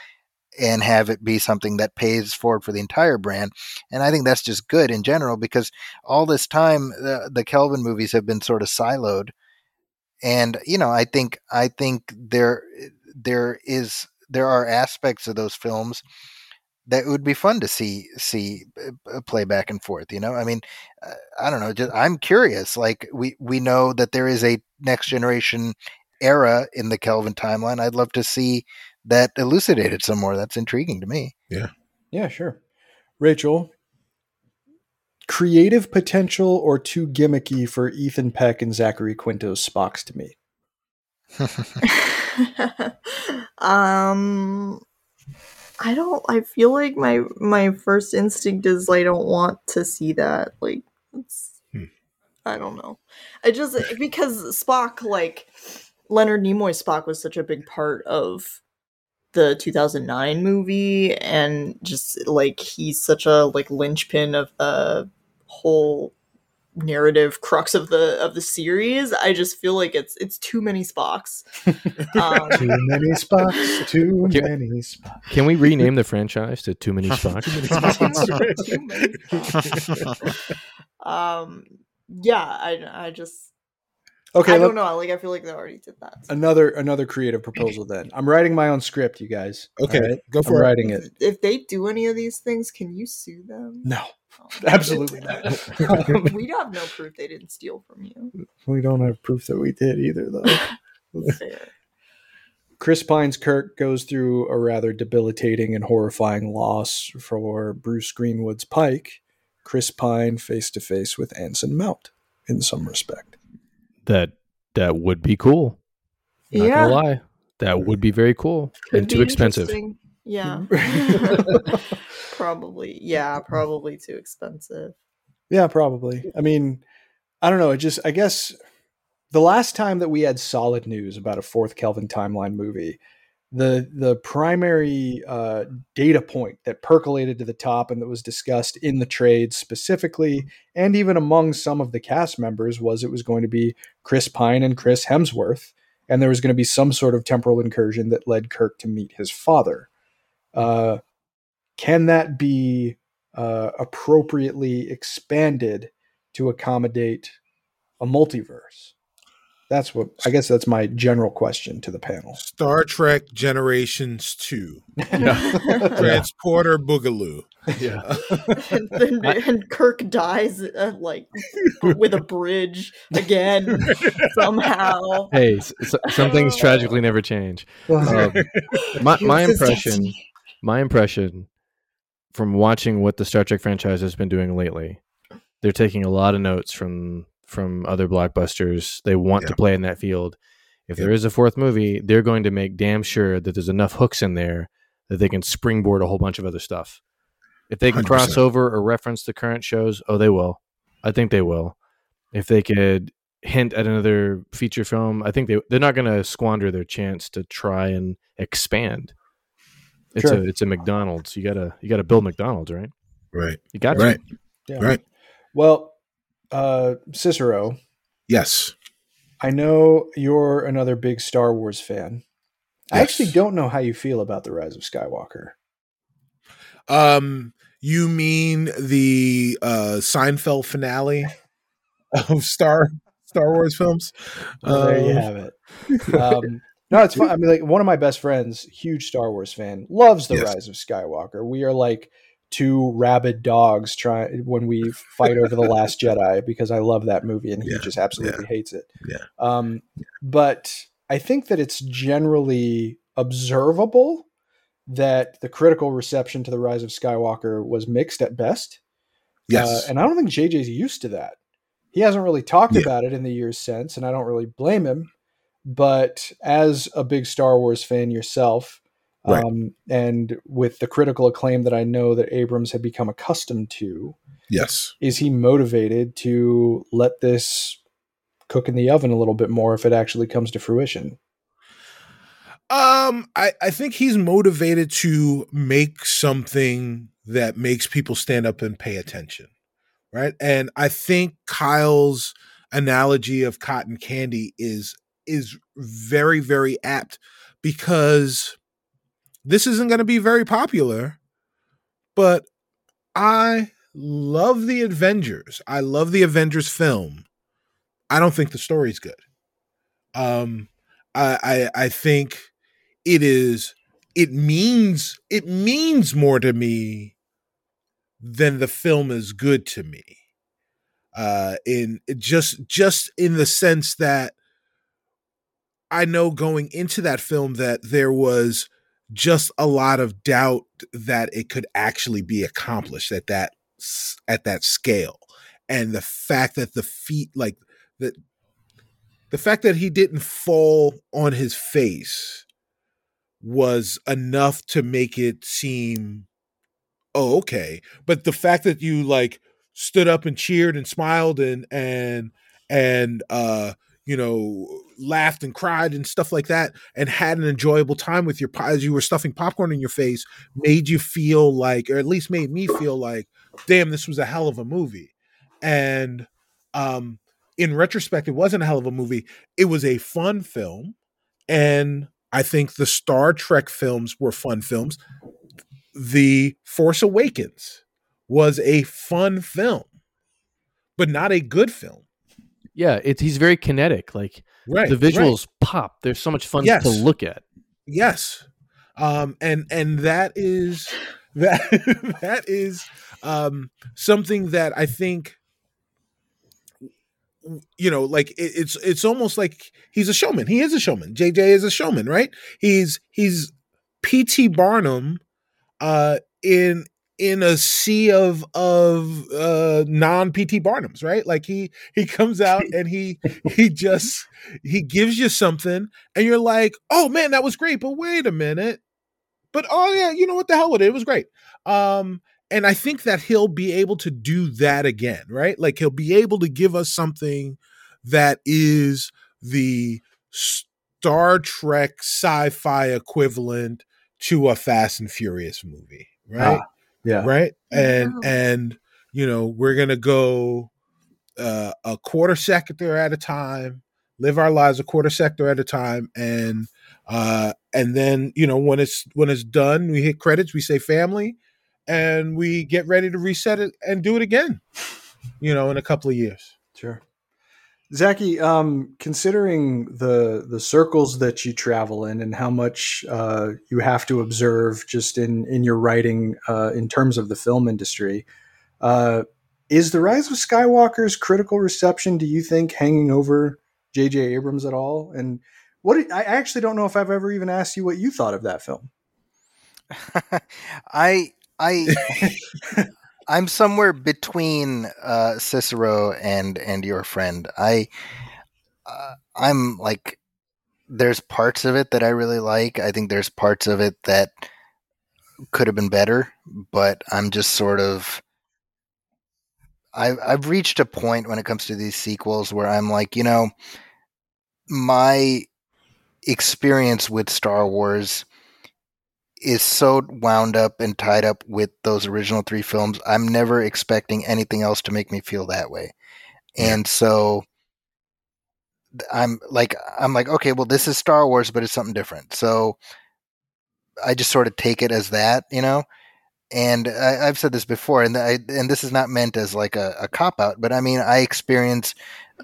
and have it be something that pays forward for the entire brand. And I think that's just good in general because all this time the, the Kelvin movies have been sort of siloed. And you know, I think I think there there is there are aspects of those films that would be fun to see see uh, play back and forth. You know, I mean, uh, I don't know. Just I'm curious. Like we we know that there is a next generation era in the Kelvin timeline. I'd love to see that elucidated some more. That's intriguing to me. Yeah. Yeah, sure. Rachel, creative potential or too gimmicky for Ethan Peck and Zachary Quinto's Spocks to me? um I don't I feel like my my first instinct is I don't want to see that. Like it's hmm. I don't know. I just because Spock like Leonard Nimoy's Spock was such a big part of the 2009 movie and just like he's such a like linchpin of the whole narrative crux of the of the series i just feel like it's it's too many spocks um, too many spocks too can, many spocks can we rename the franchise to too many spocks too many spocks. um yeah i i just Okay, I don't know. Like I feel like they already did that. So. Another another creative proposal. Then I'm writing my own script, you guys. Okay, right? go for I'm it. Writing it. If they do any of these things, can you sue them? No, oh, absolutely not. we have no proof they didn't steal from you. We don't have proof that we did either, though. Fair. Chris Pine's Kirk goes through a rather debilitating and horrifying loss for Bruce Greenwood's Pike. Chris Pine face to face with Anson Mount in some respect that that would be cool. Not yeah. gonna lie. That would be very cool Could and too expensive. Yeah. probably. Yeah, probably too expensive. Yeah, probably. I mean, I don't know. It just I guess the last time that we had solid news about a fourth Kelvin timeline movie, the the primary uh, data point that percolated to the top and that was discussed in the trade specifically and even among some of the cast members was it was going to be Chris Pine and Chris Hemsworth and there was going to be some sort of temporal incursion that led Kirk to meet his father. Uh, can that be uh, appropriately expanded to accommodate a multiverse? That's what I guess that's my general question to the panel. Star Trek Generations 2. Transporter Boogaloo. Yeah. and, then, and Kirk dies uh, like with a bridge again somehow. Hey, some things tragically never change. Um, my, my impression my impression from watching what the Star Trek franchise has been doing lately, they're taking a lot of notes from from other blockbusters. They want yeah. to play in that field. If yeah. there is a fourth movie, they're going to make damn sure that there's enough hooks in there that they can springboard a whole bunch of other stuff. If they can 100%. cross over or reference the current shows, oh, they will. I think they will. If they could hint at another feature film, I think they they're not going to squander their chance to try and expand. It's sure. a it's a McDonald's. You gotta you gotta build McDonald's, right? Right. You got right. Yeah. Right. Well, uh, Cicero. Yes. I know you're another big Star Wars fan. Yes. I actually don't know how you feel about the Rise of Skywalker. Um, you mean the uh Seinfeld finale of Star Star Wars films? Well, there um, you have it. Um, no, it's fun. I mean, like one of my best friends, huge Star Wars fan, loves the yes. Rise of Skywalker. We are like two rabid dogs trying when we fight over the last jedi because i love that movie and he yeah, just absolutely yeah, hates it yeah um but i think that it's generally observable that the critical reception to the rise of skywalker was mixed at best yes uh, and i don't think jj's used to that he hasn't really talked yeah. about it in the years since and i don't really blame him but as a big star wars fan yourself Right. Um, and with the critical acclaim that I know that Abrams had become accustomed to, yes, is he motivated to let this cook in the oven a little bit more if it actually comes to fruition? Um, I, I think he's motivated to make something that makes people stand up and pay attention. Right. And I think Kyle's analogy of cotton candy is is very, very apt because this isn't going to be very popular, but I love the Avengers. I love the Avengers film. I don't think the story's good. Um, I, I I think it is. It means it means more to me than the film is good to me. Uh, in just just in the sense that I know going into that film that there was just a lot of doubt that it could actually be accomplished at that at that scale. And the fact that the feet like that the fact that he didn't fall on his face was enough to make it seem oh okay. But the fact that you like stood up and cheered and smiled and and and uh you know, laughed and cried and stuff like that, and had an enjoyable time with your as you were stuffing popcorn in your face, made you feel like, or at least made me feel like, damn, this was a hell of a movie. And um, in retrospect, it wasn't a hell of a movie. It was a fun film, and I think the Star Trek films were fun films. The Force Awakens was a fun film, but not a good film. Yeah, it's he's very kinetic. Like right, the visuals right. pop. They're so much fun yes. to look at. Yes. Um and and that is that that is um something that I think you know like it, it's it's almost like he's a showman he is a showman jj is a showman right he's he's pt barnum uh in in a sea of of uh non PT Barnums, right? Like he he comes out and he he just he gives you something and you're like, "Oh man, that was great." But wait a minute. But oh yeah, you know what the hell with it? It was great. Um and I think that he'll be able to do that again, right? Like he'll be able to give us something that is the Star Trek sci-fi equivalent to a Fast and Furious movie, right? Ah yeah. Right. And yeah. and you know, we're gonna go uh, a quarter sector at a time, live our lives a quarter sector at a time, and uh, and then you know when it's when it's done, we hit credits, we say family, and we get ready to reset it and do it again. You know, in a couple of years. Sure. Zaki, um, considering the the circles that you travel in and how much uh, you have to observe just in in your writing uh, in terms of the film industry, uh, is the Rise of Skywalker's critical reception, do you think, hanging over J.J. Abrams at all? And what I actually don't know if I've ever even asked you what you thought of that film. I I I'm somewhere between uh, Cicero and and your friend. I uh, I'm like there's parts of it that I really like. I think there's parts of it that could have been better, but I'm just sort of I've I've reached a point when it comes to these sequels where I'm like, you know, my experience with Star Wars is so wound up and tied up with those original three films. I'm never expecting anything else to make me feel that way. And so I'm like I'm like okay, well this is Star Wars but it's something different. So I just sort of take it as that, you know. And I, have said this before, and I, and this is not meant as like a, a cop out, but I mean I experience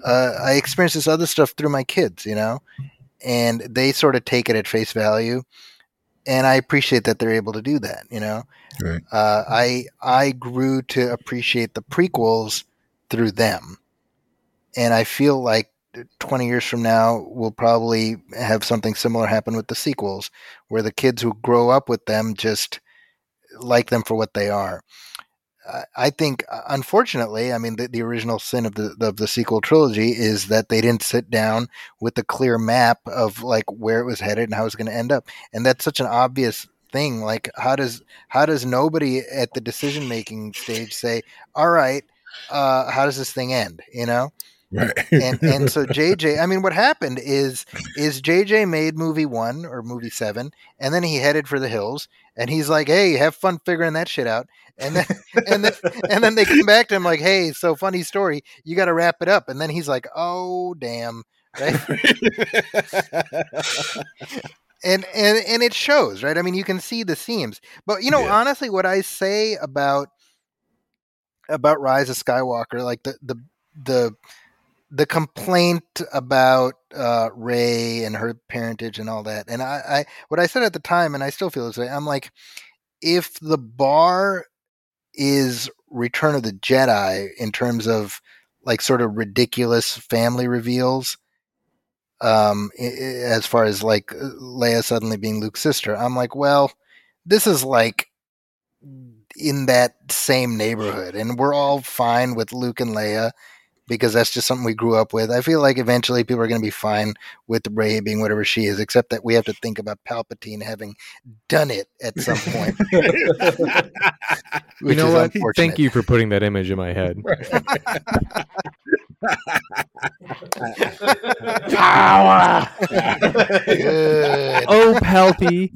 uh, I experience this other stuff through my kids, you know, and they sort of take it at face value and I appreciate that they're able to do that. You know, right. uh, I I grew to appreciate the prequels through them, and I feel like 20 years from now we'll probably have something similar happen with the sequels, where the kids who grow up with them just like them for what they are. I think, uh, unfortunately, I mean, the, the original sin of the of the sequel trilogy is that they didn't sit down with a clear map of like where it was headed and how it was going to end up, and that's such an obvious thing. Like, how does how does nobody at the decision making stage say, "All right, uh, how does this thing end?" You know, Right. and and so JJ, I mean, what happened is is JJ made movie one or movie seven, and then he headed for the hills, and he's like, "Hey, have fun figuring that shit out." And then and then and then they come back to him like, "Hey, so funny story, you got to wrap it up." And then he's like, "Oh, damn." Right? and and and it shows, right? I mean, you can see the seams. But you know, Yeah. honestly, what I say about about Rise of Skywalker, like the the the the complaint about uh, Rey and her parentage and all that, and I, I what I said at the time, and I still feel this way. I'm like, if the bar is Return of the Jedi in terms of like sort of ridiculous family reveals, um, as far as like Leia suddenly being Luke's sister, I'm like, well, this is like in that same neighborhood, and we're all fine with Luke and Leia because that's just something we grew up with. I feel like eventually people are going to be fine with Rey being whatever she is, except that we have to think about Palpatine having done it at some point. You know is what? unfortunate. Thank you for putting that image in my head. Power. Good. Oh, Palpy.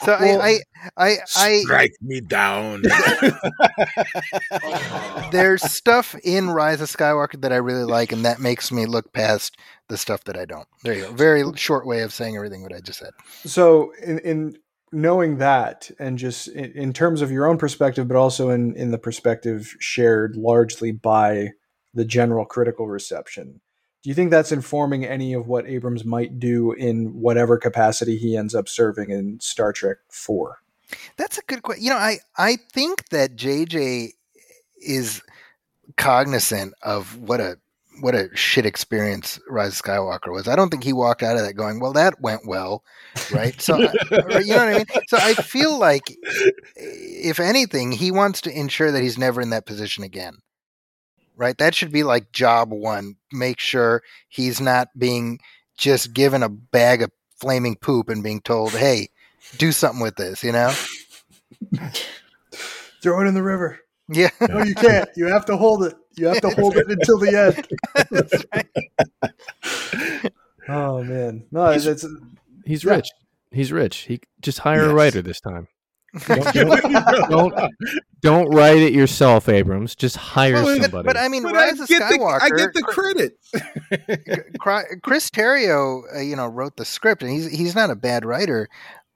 So Well, I, I, I, I, Strike me down. there's stuff in Rise of Skywalker that I really like, and that makes me look past the stuff that I don't. There you go. Very short way of saying everything what I just said. so in, in knowing that and just in, in terms of your own perspective but also in, in the perspective shared largely by the general critical reception do you think that's informing any of what abrams might do in whatever capacity he ends up serving in star trek 4 That's a good question. You know, I I think that JJ is cognizant of what a what a shit experience Rise of Skywalker was. I don't think he walked out of that going, "Well, that went well," right? So, I- you know what I mean. So I feel like, if anything, he wants to ensure that he's never in that position again. Right? That should be like job one. Make sure he's not being just given a bag of flaming poop and being told, "Hey, do something with this," you know? throw it in the river Yeah. no you can't you have to hold it you have to hold it until the end oh man no He's- it's He's Yeah. rich. He's rich. He just hire a writer this time. Don't, don't, don't, don't write it yourself, Abrams. Just hire Well, somebody. But I mean, But I of get, the, Skywalker. I get the Chris- credit. Chris Terrio, uh, you know, wrote the script, and he's he's not a bad writer.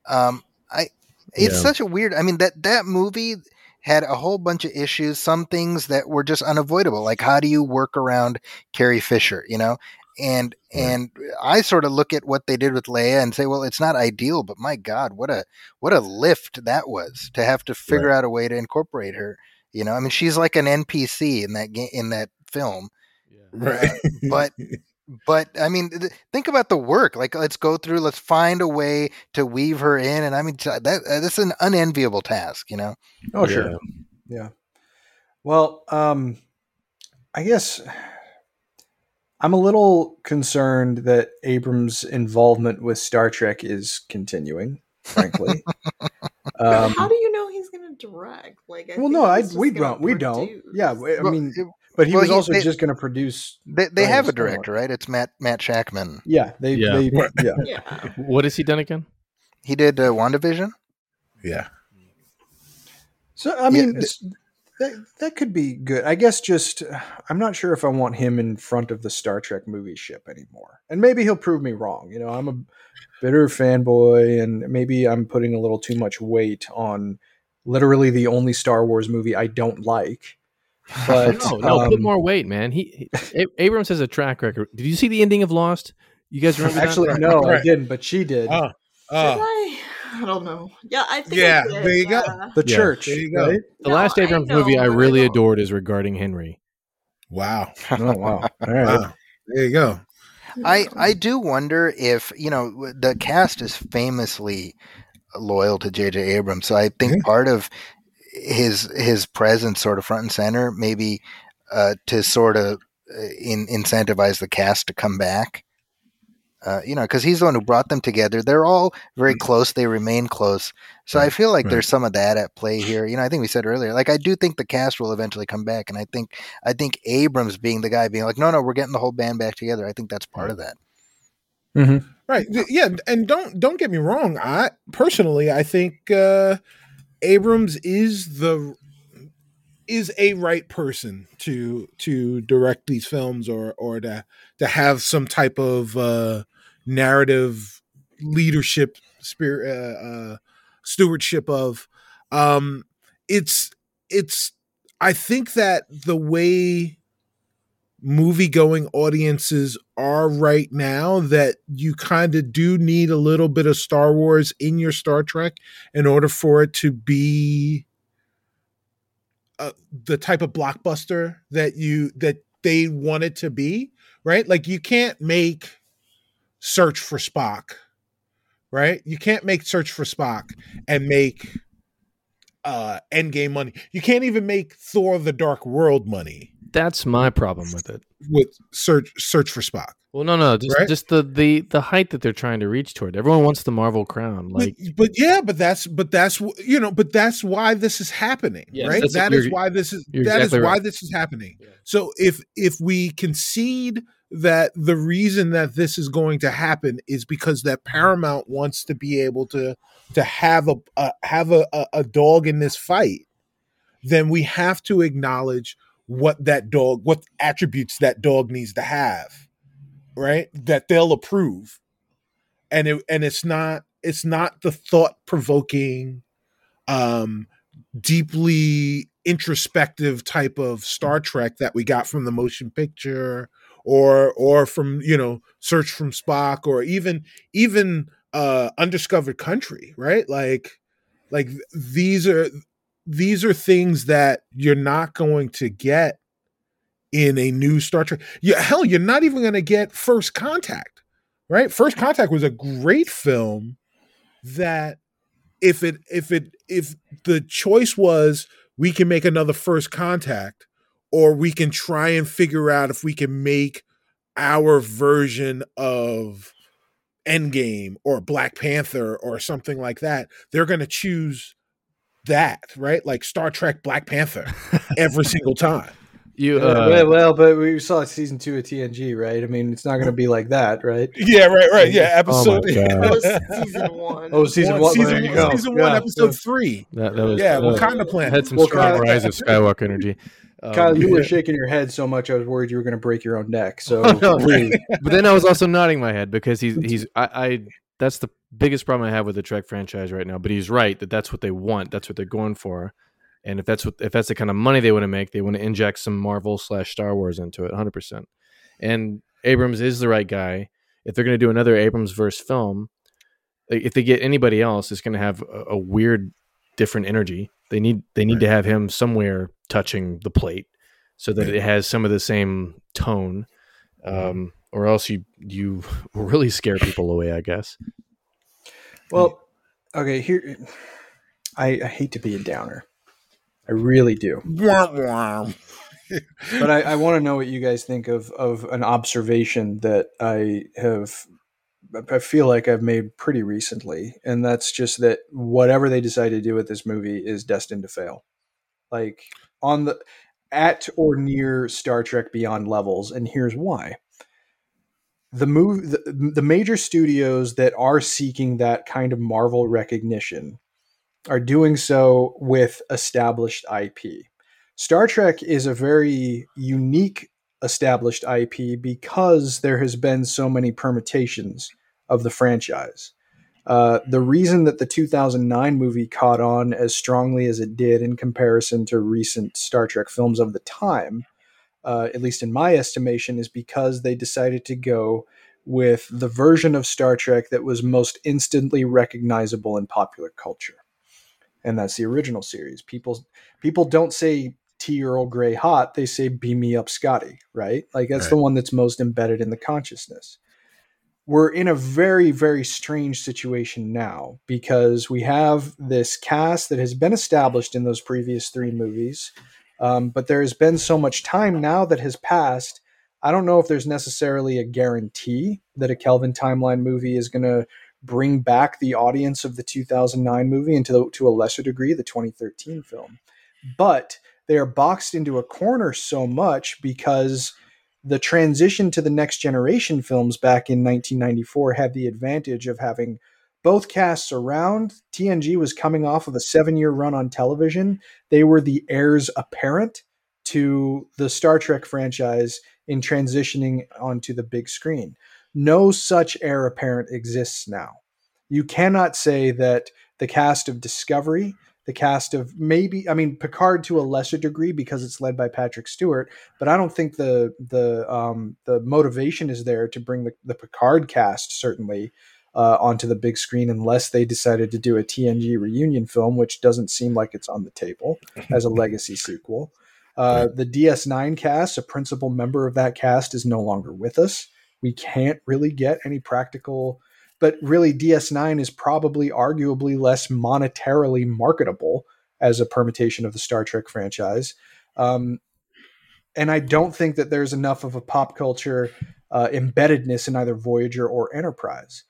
Um, I it's Yeah. such a weird. I mean that that movie had a whole bunch of issues. Some things that were just unavoidable, like how do you work around Carrie Fisher, you know? And Right. and I sort of look at what they did with Leia and say, well, it's not ideal, but my God, what a what a lift that was to have to figure out a way to incorporate her. You know, I mean, she's like an NPC in that game in that film yeah. Right. but but I mean, th- think about the work. Like, let's go through. Let's find a way to weave her in. And I mean, t- that uh, that's an unenviable task. You know. oh sure Yeah. Well, um, I guess I'm a little concerned that Abrams' involvement with Star Trek is continuing. Frankly, um, How do you know he's going to direct? Like, I well, no, I we don't. We don't. produce. Yeah, I Well, mean, it- but he well, was he- also they- just going to produce. they they have a director, right? It's Matt Matt Shakman. Yeah, they. Yeah. they yeah. Yeah. what has he done again? He did uh, WandaVision. yeah. So I Yeah, mean, th- that that could be good. I guess just I'm not sure if I want him in front of the Star Trek movie ship anymore. And maybe he'll prove me wrong. You know, I'm a bitter fanboy, and maybe I'm putting a little too much weight on literally the only Star Wars movie I don't like. But no, no, put um, more weight, man. He, he Abrams has a track record. Did you see the ending of Lost? You guys remember Actually, that? no, I didn't, but she did. Oh, Did oh. I? I don't know. Yeah, I think. I Yeah, did, there you go. yeah. the Yeah, church, there you go. right? The No, last I Abrams know, movie I but I really adored is regarding Henry. Wow. Oh wow! All right. Wow. There you go. I I do wonder if you know the cast is famously loyal to J.J. Abrams, so I think Yeah. part of his his presence, sort of front and center, maybe uh, to sort of uh, in, incentivize the cast to come back. Uh, you know, because he's the one who brought them together. They're all very close. They remain close. So I feel like right. there's some of that at play here. You know, I think we said earlier, like I do think the cast will eventually come back, and I think I think Abrams being the guy being like, no, no, we're getting the whole band back together. I think that's part of that. Mm-hmm. Right. Yeah, and don't don't get me wrong. I personally I think uh Abrams is the is a right person to to direct these films or or to to have some type of uh narrative leadership spirit uh, uh, stewardship of um it's it's i think that the way movie going audiences are right now that you kind of do need a little bit of Star Wars in your Star Trek in order for it to be uh, the type of blockbuster that you that they want it to be, right? Like you can't make Search for Spock, right? You can't make Search for Spock and make uh Endgame money. You can't even make Thor: The Dark World money that's my problem with it. With search search for Spock. Well, no, no, just, right? just the the the height that they're trying to reach toward. Everyone wants the Marvel crown, like. But, but yeah, but that's but that's you know, but that's why this is happening, yes, right? That is why this is that exactly is why right. this is happening. Yeah. So if if we concede that the reason that this is going to happen is because that Paramount wants to be able to to have a, a have a, a dog in this fight, then we have to acknowledge what that dog, what attributes that dog needs to have, right? That they'll approve. And it and it's not it's not the thought provoking, um, deeply introspective type of Star Trek that we got from the motion picture or or from you know Search from Spock or even even uh Undiscovered Country, right? Like like these are these are things that you're not going to get in a new Star Trek. Hell, you're not even going to get First Contact, right? First Contact was a great film that if it if it if the choice was we can make another First Contact or we can try and figure out if we can make our version of Endgame or Black Panther or something like that, they're going to choose that, right? Like Star Trek Black Panther every single time. You uh, well, well, but we saw season two of TNG, right? I mean, it's not going to be like that, right? Yeah, right, right. Yeah, episode. Oh season one. Oh, season one. Season, one, season one, yeah. episode three. That, that was, yeah, uh, Wakanda Planet had some well, strong Kyle, rise of Skywalker energy. Um, Kyle, you were shaking your head so much, I was worried you were going to break your own neck. So, but then I was also nodding my head because he's he's I, I that's the biggest problem I have with the Trek franchise right now. But he's right that that's what they want. That's what they're going for. And if that's what if that's the kind of money they want to make, they want to inject some Marvel slash Star Wars into it, hundred percent. And Abrams is the right guy. If they're going to do another Abrams verse film, if they get anybody else, it's going to have a, a, weird, different energy. They need they need right. to have him somewhere touching the plate so that it has some of the same tone, um, or else you you really scare people away. I guess. Well, okay. Here, I, I hate to be a downer, I really do. but I, I want to know what you guys think of of an observation that I have I feel like I've made pretty recently, and that's just that whatever they decide to do with this movie is destined to fail. Like on the at or near Star Trek Beyond levels, and here's why. The move the, the major studios that are seeking that kind of Marvel recognition are doing so with established IP. Star Trek is a very unique established IP because there has been so many permutations of the franchise. Uh, the reason that the 2009 movie caught on as strongly as it did in comparison to recent Star Trek films of the time, uh, at least in my estimation, is because they decided to go with the version of Star Trek that was most instantly recognizable in popular culture and that's the original series. People people don't say Tea Earl Grey hot; they say beam me up, Scotty. Right? Like that's right. the one that's most embedded in the consciousness. We're in a very very strange situation now because we have this cast that has been established in those previous three movies, um, but there has been so much time now that has passed. I don't know if there's necessarily a guarantee that a Kelvin timeline movie is going to bring back the audience of the 2009 movie and to, the, to a lesser degree the 2013 film. But they are boxed into a corner so much because the transition to the next generation films back in 1994 had the advantage of having both casts around. TNG was coming off of a seven year run on television. They were the heirs apparent to the Star Trek franchise in transitioning onto the big screen. No such heir apparent exists now. You cannot say that the cast of Discovery, the cast of maybe, I mean, Picard to a lesser degree because it's led by Patrick Stewart, but I don't think the the um, the motivation is there to bring the, the Picard cast certainly uh, onto the big screen unless they decided to do a TNG reunion film, which doesn't seem like it's on the table as a legacy sequel. Uh, the DS9 cast, a principal member of that cast, is no longer with us. We can't really get any practical, but really, DS9 is probably arguably less monetarily marketable as a permutation of the Star Trek franchise. Um, and I don't think that there's enough of a pop culture uh, embeddedness in either Voyager or Enterprise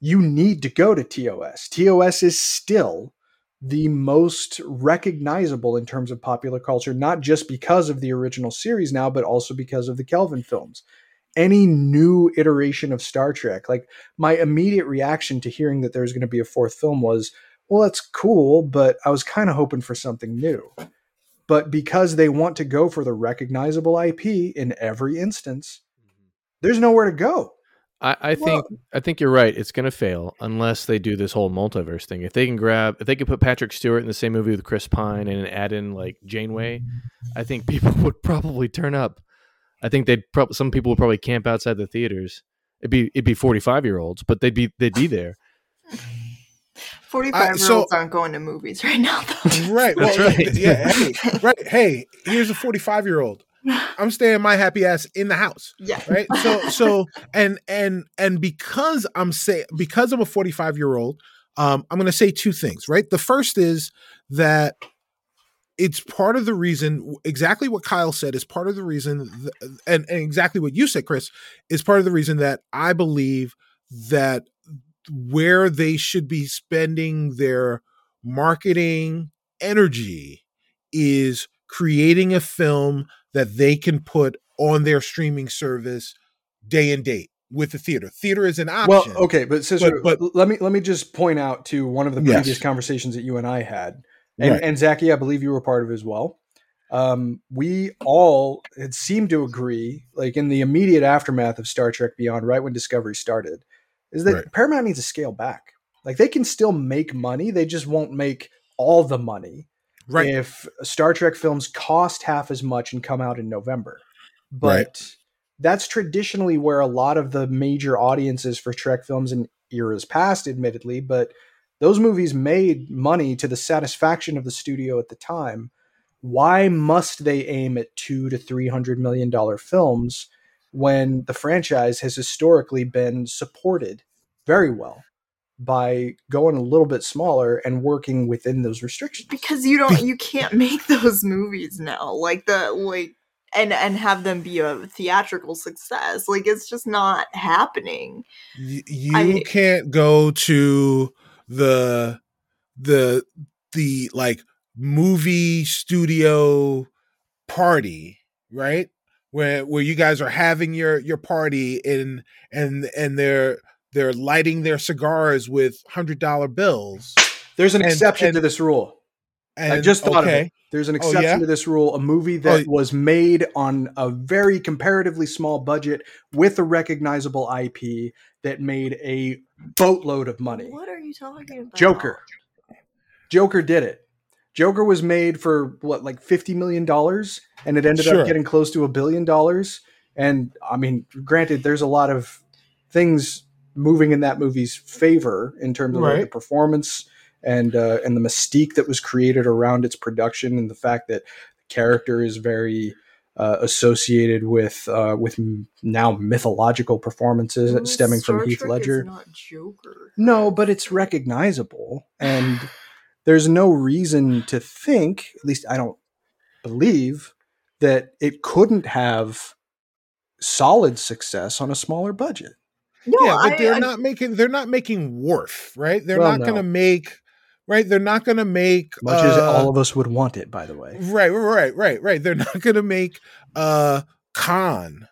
you need to go to TOS. TOS is still the most recognizable in terms of popular culture, not just because of the original series now, but also because of the Kelvin films. Any new iteration of Star Trek, like my immediate reaction to hearing that there's going to be a fourth film was, well, that's cool, but I was kind of hoping for something new. But because they want to go for the recognizable IP in every instance, there's nowhere to go. I, I think well, I think you're right. It's going to fail unless they do this whole multiverse thing. If they can grab, if they could put Patrick Stewart in the same movie with Chris Pine and add in like Janeway, I think people would probably turn up. I think they'd probably some people would probably camp outside the theaters. It'd be it'd be 45 year olds, but they'd be they'd be there. 45 year olds aren't going to movies right now, though. Right. Well, right. Yeah. Hey, right. Hey, here's a 45 year old. I'm staying my happy ass in the house. Yeah. Right. So so and and and because I'm say because I'm a 45 year old, um, I'm going to say two things. Right. The first is that it's part of the reason exactly what Kyle said is part of the reason and, and exactly what you said Chris is part of the reason that I believe that where they should be spending their marketing energy is creating a film that they can put on their streaming service day and date with the theater. Theater is an option. Well, okay, but, sister, but, but let me let me just point out to one of the previous yes. conversations that you and I had, and, right. and Zaki, I believe you were part of as well. Um, we all had seemed to agree, like in the immediate aftermath of Star Trek Beyond, right when Discovery started, is that right. Paramount needs to scale back. Like they can still make money, they just won't make all the money right. if Star Trek films cost half as much and come out in November. But right. that's traditionally where a lot of the major audiences for Trek films in eras past, admittedly, but those movies made money to the satisfaction of the studio at the time. Why must they aim at two to three hundred million dollar films when the franchise has historically been supported very well? By going a little bit smaller and working within those restrictions. Because you don't you can't make those movies now like the like and and have them be a theatrical success. Like it's just not happening. You, you I, can't go to the the the like movie studio party right? Where where you guys are having your your party and and and they're they're lighting their cigars with hundred dollar bills. There's an and, exception and, to this rule. I just thought okay. of it. There's an oh, exception oh, yeah? to this rule. A movie that oh, was made on a very comparatively small budget with a recognizable IP that made a boatload of money. What are you talking about? Joker. Joker did it. Joker was made for what, like fifty million dollars, and it ended sure. up getting close to a billion dollars. And I mean, granted, there's a lot of things moving in that movie's favor in terms of right. like, the performance and uh, and the mystique that was created around its production and the fact that the character is very uh, associated with uh, with now mythological performances well, stemming Star from Heath Trek Ledger. No, but it's recognizable, and there's no reason to think, at least I don't believe, that it couldn't have solid success on a smaller budget. No, yeah, but I, they're I, not making they're not making Worf, right? They're well, not no. going to make right. They're not going to make much uh, as all of us would want it. By the way, right, right, right, right. They're not going to make uh Khan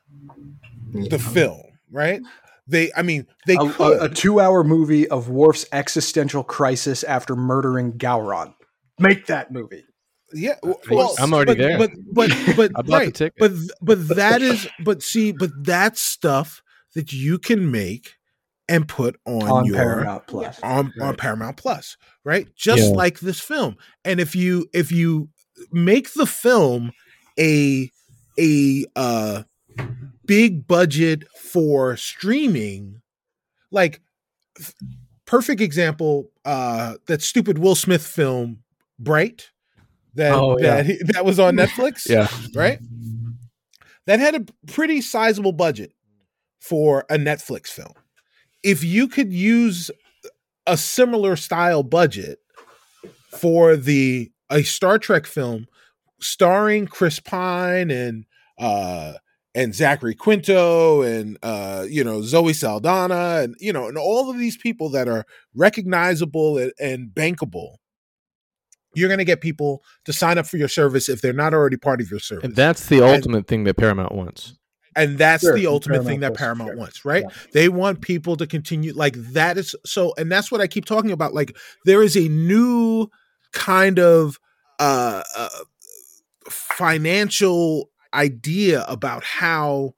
yeah. the film, right? They, I mean, they a, could a, a two-hour movie of Worf's existential crisis after murdering Gowron. Make that movie. Yeah, well, I'm already but, there. But but but right, but but that is but see, but that stuff that you can make and put on, on your Paramount Plus. on, on Paramount Plus, right? Just Yeah. like this film. And if you if you make the film a a uh big budget for streaming, like f- perfect example, uh that stupid Will Smith film Bright that Oh, yeah. that he- that was on Netflix, Yeah. right? That had a pretty sizable budget for a Netflix film. If you could use a similar style budget for the a Star Trek film starring Chris Pine and uh and Zachary Quinto and uh you know Zoe Saldana and you know and all of these people that are recognizable and, and bankable you're going to get people to sign up for your service if they're not already part of your service And that's the ultimate thing that Paramount wants. And that's Sure, the ultimate Paramount thing that Paramount sure. wants, right? Yeah. They want people to continue like that is so and that's what I keep talking about like there is a new kind of uh, uh financial idea about how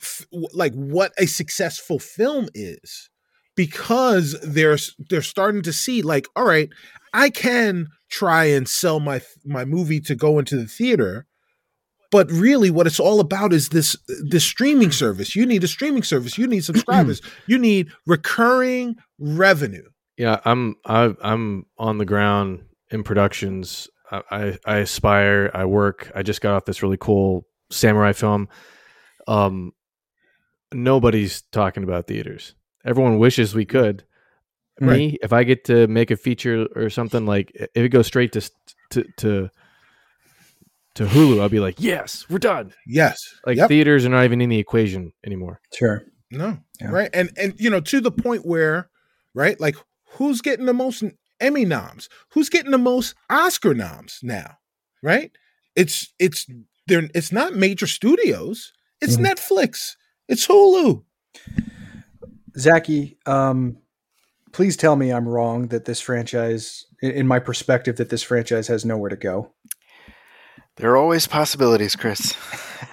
f- like what a successful film is because they're they're starting to see like all right I can try and sell my my movie to go into the theater but really what it's all about is this this streaming service you need a streaming service you need subscribers you need recurring revenue Yeah, I'm I, I'm on the ground in productions. I, I I aspire. I work. I just got off this really cool samurai film. Um, nobody's talking about theaters. Everyone wishes we could. Me, if I get to make a feature or something like if it goes straight to to to to Hulu, I'll be like, yes, we're done. yes Like Yep. theaters are not even in the equation anymore. Sure. no Yeah. right and and you know to the point where right like who's getting the most emmy noms who's getting the most oscar noms now right it's it's they're it's not major studios it's Mhm. netflix it's hulu Zaki, um, please tell me I'm wrong that this franchise, in, in my perspective, that this franchise has nowhere to go. There are always possibilities, Chris.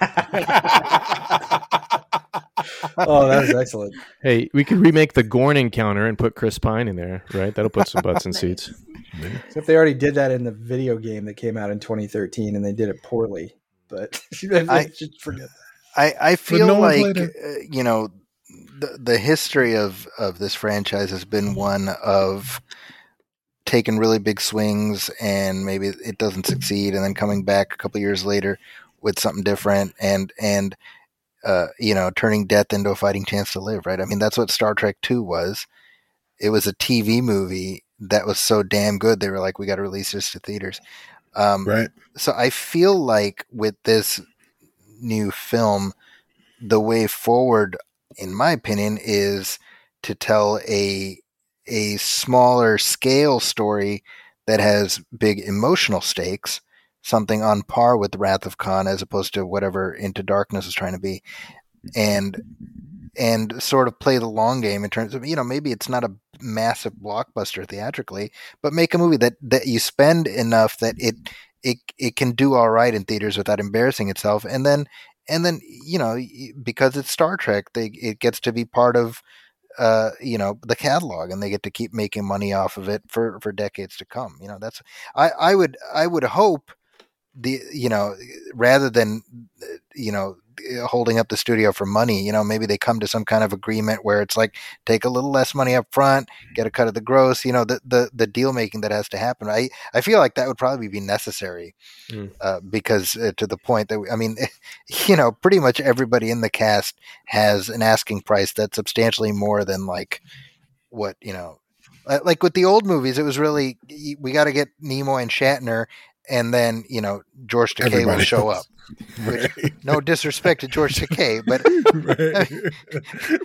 oh, that was excellent. Hey, we could remake the Gorn encounter and put Chris Pine in there, right? That'll put some butts in Nice. seats. if they already did that in the video game that came out in 2013, and they did it poorly. But I I- should forget. I, I feel no like uh, you know the the history of of this franchise has been one of taking really big swings and maybe it doesn't succeed and then coming back a couple years later with something different and and uh, you know turning death into a fighting chance to live right? I mean that's what star trek 2 was. It was a tv movie that was so damn good they were like we got to release this to theaters. Um, right. so I feel like with this new film, the way forward, in my opinion, is to tell a a smaller scale story that has big emotional stakes, something on par with Wrath of Khan, as opposed to whatever Into Darkness is trying to be, and and sort of play the long game in terms of you know maybe it's not a massive blockbuster theatrically, but make a movie that that you spend enough that it it it can do all right in theaters without embarrassing itself, and then and then you know because it's Star Trek, they it gets to be part of uh you know the catalog and they get to keep making money off of it for for decades to come you know that's i i would i would hope the you know rather than you know holding up the studio for money you know maybe they come to some kind of agreement where it's like take a little less money up front get a cut of the gross you know the the, the deal making that has to happen i i feel like that would probably be necessary Mm. uh, because uh, to the point that we, i mean you know pretty much everybody in the cast has an asking price that's substantially more than like what you know uh, like with the old movies it was really we got to get nimoy and shatner and then you know george takei will show else. up no disrespect to george takei but right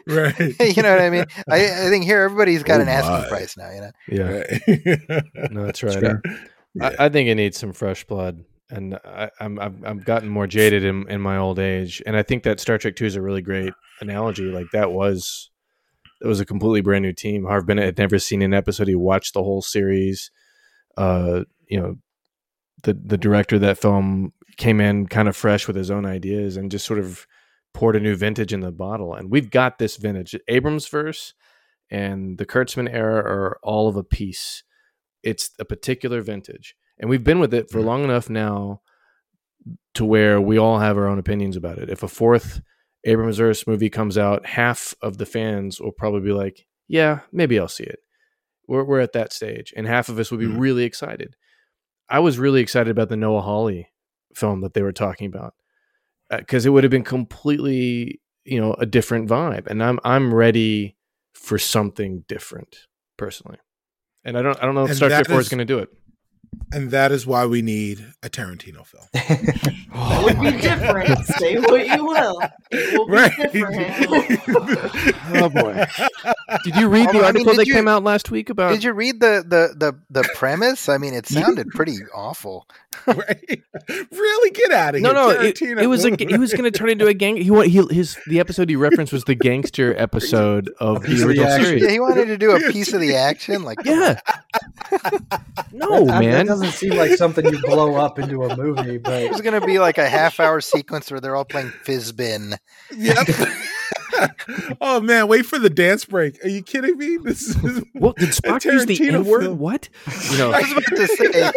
right you know what i mean i, I think here everybody's got Oh an asking my. price now you know Yeah, right no, that's right. Sure. I, I think it needs some fresh blood, and I, I'm I've, I've gotten more jaded in, in my old age, and I think that Star Trek Two is a really great analogy. Like that was it was a completely brand new team. Harve Bennett had never seen an episode. He watched the whole series. Uh, you know, the the director of that film came in kind of fresh with his own ideas and just sort of poured a new vintage in the bottle, and we've got this vintage. Abrams verse and the Kurtzman era are all of a piece. It's a particular vintage, and we've been with it for long enough now to where we all have our own opinions about it. If a fourth Abrams verse movie comes out, half of the fans will probably be like, "Yeah, maybe I'll see it." We're we're at that stage, and half of us would be Mhm. really excited. I was really excited about the Noah Hawley film that they were talking about uh, because it would have been completely, you know, a different vibe, and I'm I'm ready for something different personally. And I don't I don't know if And Star Trek Four is is- going to do it. And that is why we need a Tarantino film. It would be different. Say what you will. It will be different. Oh, boy. Did you read oh, the I article did that you- came out last week about? Did you read the the the the premise? I mean, it sounded pretty awful. right? Really get out of No, here. no, it, it was a, he was going to turn into a gang. He, wa- he his the episode he referenced was the gangster episode of piece the of the series. Yeah, he wanted to do a piece of the action. Like, Yeah. no, That- man. That doesn't seem like something you blow up into a movie, But it was going to be like a half hour sequence where they're all playing Fizzbin. Yep. oh man, wait for the dance break. Are you kidding me? This is What did Spock use the Tarantino N word? What? You know, I was about to say,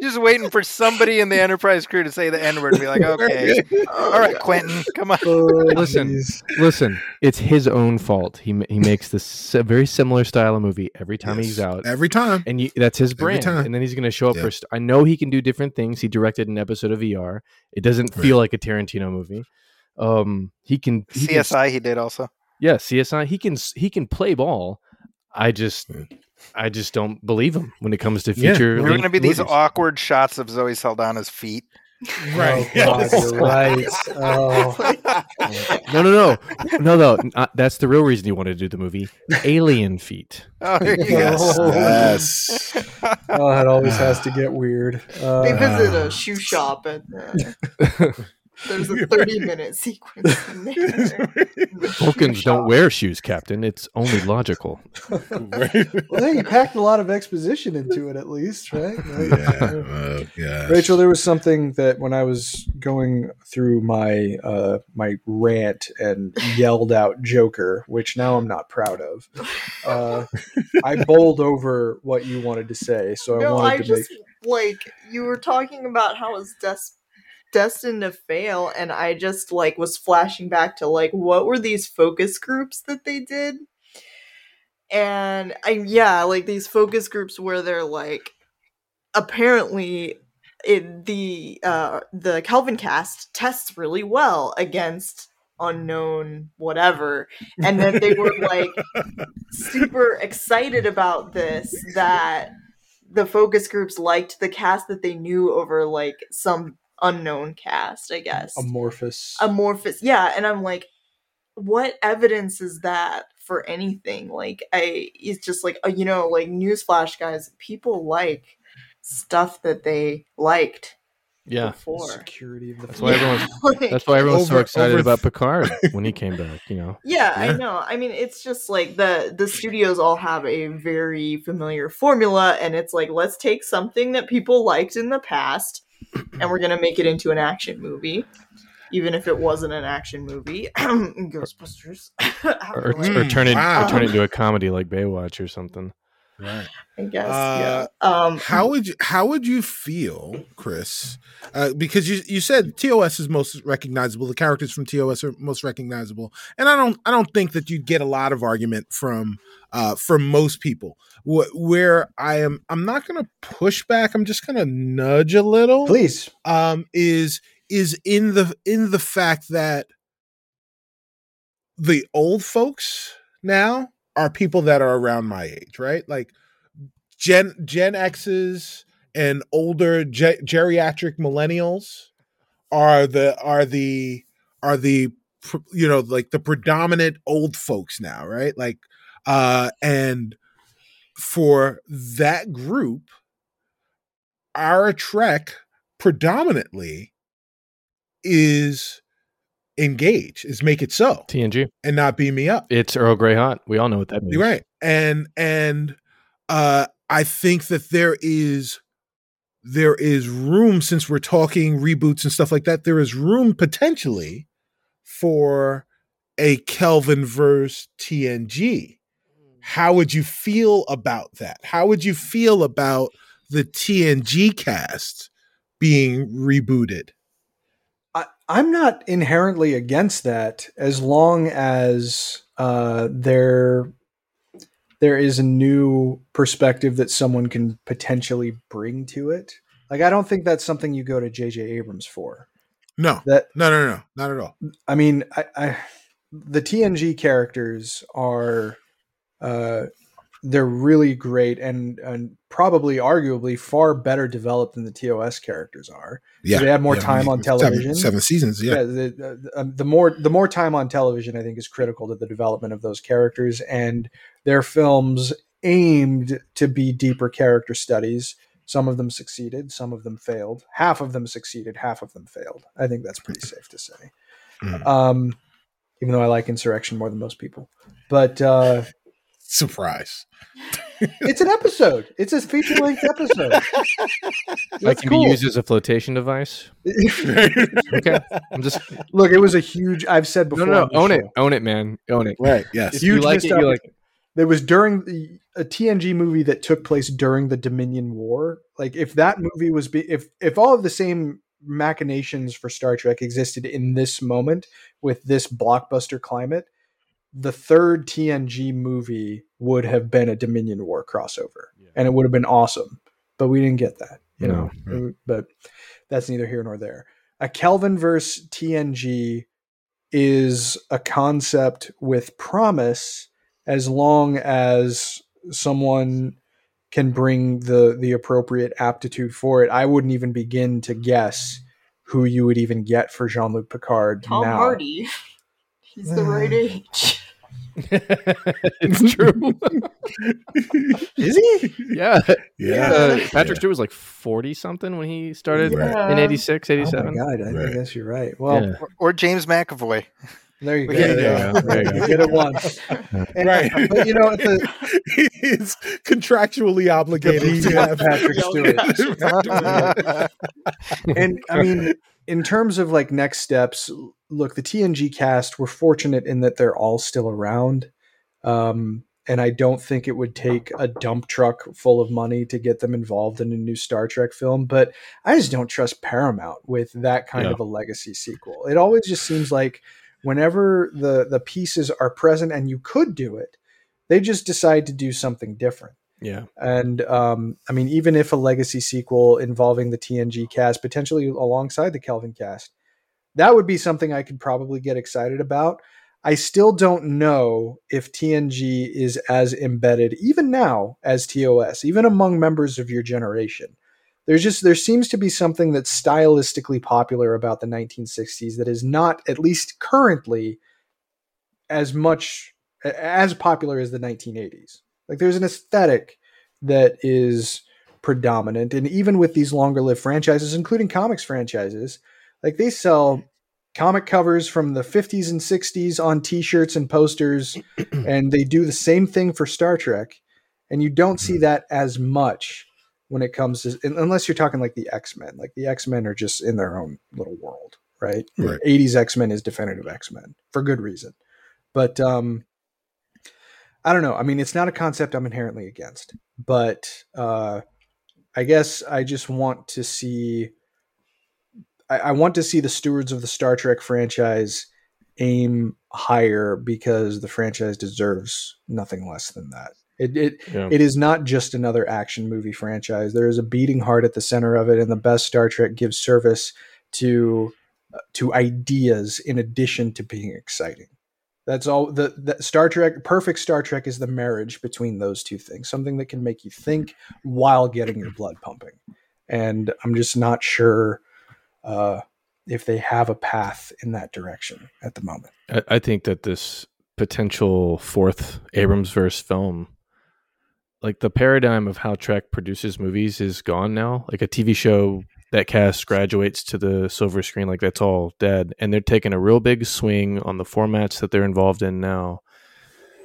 just waiting for somebody in the Enterprise crew to say the N word and be like, okay, all right, Quentin, come on. Oh, Listen. geez. listen, it's his own fault. He he makes this s- very similar style of movie every time he's out. every time. and you, that's his Every brand. time. And then he's going to show up Yeah. for. St- I know he can do different things. He directed an episode of ER. It doesn't Right. feel like a Tarantino movie. Um, he can. He can CSI, he did also. yeah, CSI. He can he can play ball. I just I just don't believe him when it comes to Yeah. future. There are going to be these movies. awkward shots of Zoe Saldana's feet. Right. Oh, God, you're right. Oh, No, no, no, no, no. uh, that's the real reason you wanted to do the movie. Alien feet. Oh, there you. Yes. Oh. yes. oh, it always has to get weird. Uh, They visit a shoe shop and uh, there's a 30 minute sequence in there. Vulcans don't wear shoes, Captain. It's only logical. Right. well, hey, you packed a lot of exposition into it, at least, right? Like, yeah. Oh. Rachel, there was something that when I was going through my uh, my rant and yelled out Joker, which now I'm not proud of. Uh, I bowled over what you wanted to say, so I no, wanted I to just make. like you were talking about how it's des- destined to fail, and I just like was flashing back to like what were these focus groups that they did, and I yeah, like these focus groups where they're like apparently it, the uh the Kelvin cast tests really well against unknown whatever and then they were like super excited about this that the focus groups liked the cast that they knew over like some unknown cast i guess Amorphous. amorphous yeah and i'm like what evidence is that for anything like i it's just like uh, you know like newsflash guys people like stuff that they liked Yeah, before Security of the That's why everyone's Like- that's why everyone's so excited over- about Picard when he came back. You know, Yeah, Yeah. I know. I mean, it's just like the the studios all have a very familiar formula, and it's like let's take something that people liked in the past, and we're gonna make it into an action movie, even if it wasn't an action movie. Ghostbusters, or, or, or turn it Wow. or turn it into a comedy like Baywatch or something. Right. I guess. Uh, yeah. Um, How would you how would you feel, Chris? Uh, because you you said TOS is most recognizable. The characters from TOS are most recognizable, and I don't I don't think that you'd get a lot of argument from uh, from most people. Wh- where I am, I'm not going to push back. I'm just going to nudge a little. Please. um, is is in the in the fact that the old folks now are people that are around my age, right? Like Gen Gen X's and older ge- geriatric millennials are the are the are the you know like the predominant old folks now, right? Like uh and for that group our trek predominantly is engage is make it so TNG. and not beam me up It's Earl Grey hot. We all know what that means. you're right and and uh i think that there is there is room since we're talking reboots and stuff like that there is room potentially for a Kelvin verse TNG. How would you feel about that? How would you feel about the TNG cast being rebooted? I'm not inherently against that as long as uh, there there is a new perspective that someone can potentially bring to it. Like I don't think that's something you go to JJ Abrams for. No, That no, no, no, not at all. I mean, I, I the TNG characters are uh they're really great and and probably arguably far better developed than the TOS characters are. Yeah, they have more yeah, time on television. Seven, seasons. Yeah, Yeah, the, the, um, the more the more time on television, I think, is critical to the development of those characters and their films aimed to be deeper character studies. Some of them succeeded, some of them failed. Half of them succeeded, half of them failed. I think that's pretty safe to say. Mm. Um, even though I like Insurrection more than most people, but uh, surprise. it's an episode. It's a feature length episode. That That's can cool. be used as a flotation device. Okay, I'm just Look, it was a huge. I've said before. no, no, on the own it, own it, man, own it. right. Yes. If you Huge like it, you like it. There was during the, a TNG movie that took place during the Dominion War. Like if that movie was be, if if all of the same machinations for Star Trek existed in this moment with this blockbuster climate, the third TNG movie would have been a Dominion War crossover, and it would have been awesome. But we didn't get that, you No. know. But that's neither here nor there. A Kelvin verse TNG is a concept with promise as long as someone can bring the the appropriate aptitude for it. I wouldn't even begin to guess who you would even get for Jean Luc Picard Tom now. Hardy. He's the right mm. age. it's true. Is he? yeah, Yeah. Uh, Yeah. Patrick Stewart was like forty something when he started Right. in 86, Oh my 87. god! I, I Right. guess you're right. Well, Yeah. Or, or James McAvoy. There you go. Yeah, there you go. There you go. Get it once. And- Right. But you know, the, He's contractually obligated to have Patrick Stewart. Stewart. and I mean, in terms of like next steps, look, the TNG cast, we're fortunate in that they're all still around. Um, and I don't think it would take a dump truck full of money to get them involved in a new Star Trek film. But I just don't trust Paramount with that kind Yeah. of a legacy sequel. It always just seems like whenever the the pieces are present and you could do it, they just decide to do something different. Yeah, And um, I mean, even if a legacy sequel involving the TNG cast, potentially alongside the Kelvin cast, that would be something I could probably get excited about. I still don't know if TNG is as embedded, even now, as TOS, even among members of your generation. There's just there seems to be something that's stylistically popular about the 1960s that is not, at least currently, as much as popular as the 1980s. Like there's an aesthetic that is predominant, and even with these longer lived franchises, including comics franchises, like they sell comic covers from the 50s and 60s on t-shirts and posters and they do the same thing for Star Trek and you don't see mm-hmm. that as much when it comes to unless you're talking like the X-Men like the X-Men are just in their own little world right, Right. 80s X-Men is definitive X-Men for good reason but um I don't know I mean it's not a concept I'm inherently against but uh I guess I just want to see I, I want to see the stewards of the Star Trek franchise aim higher because the franchise deserves nothing less than that. It it, yeah. it is not just another action movie franchise. There is a beating heart at the center of it, and the best Star Trek gives service to to ideas in addition to being exciting. That's all. The, the Star Trek, perfect Star Trek, is the marriage between those two things. Something that can make you think while getting your blood pumping. And I'm just not sure uh, if they have a path in that direction at the moment. I, I think that this potential fourth Abrams verse film, like the paradigm of how Trek produces movies, is gone now. Like a TV show that cast graduates to the silver screen, like that's all dead, and they're taking a real big swing on the formats that they're involved in now.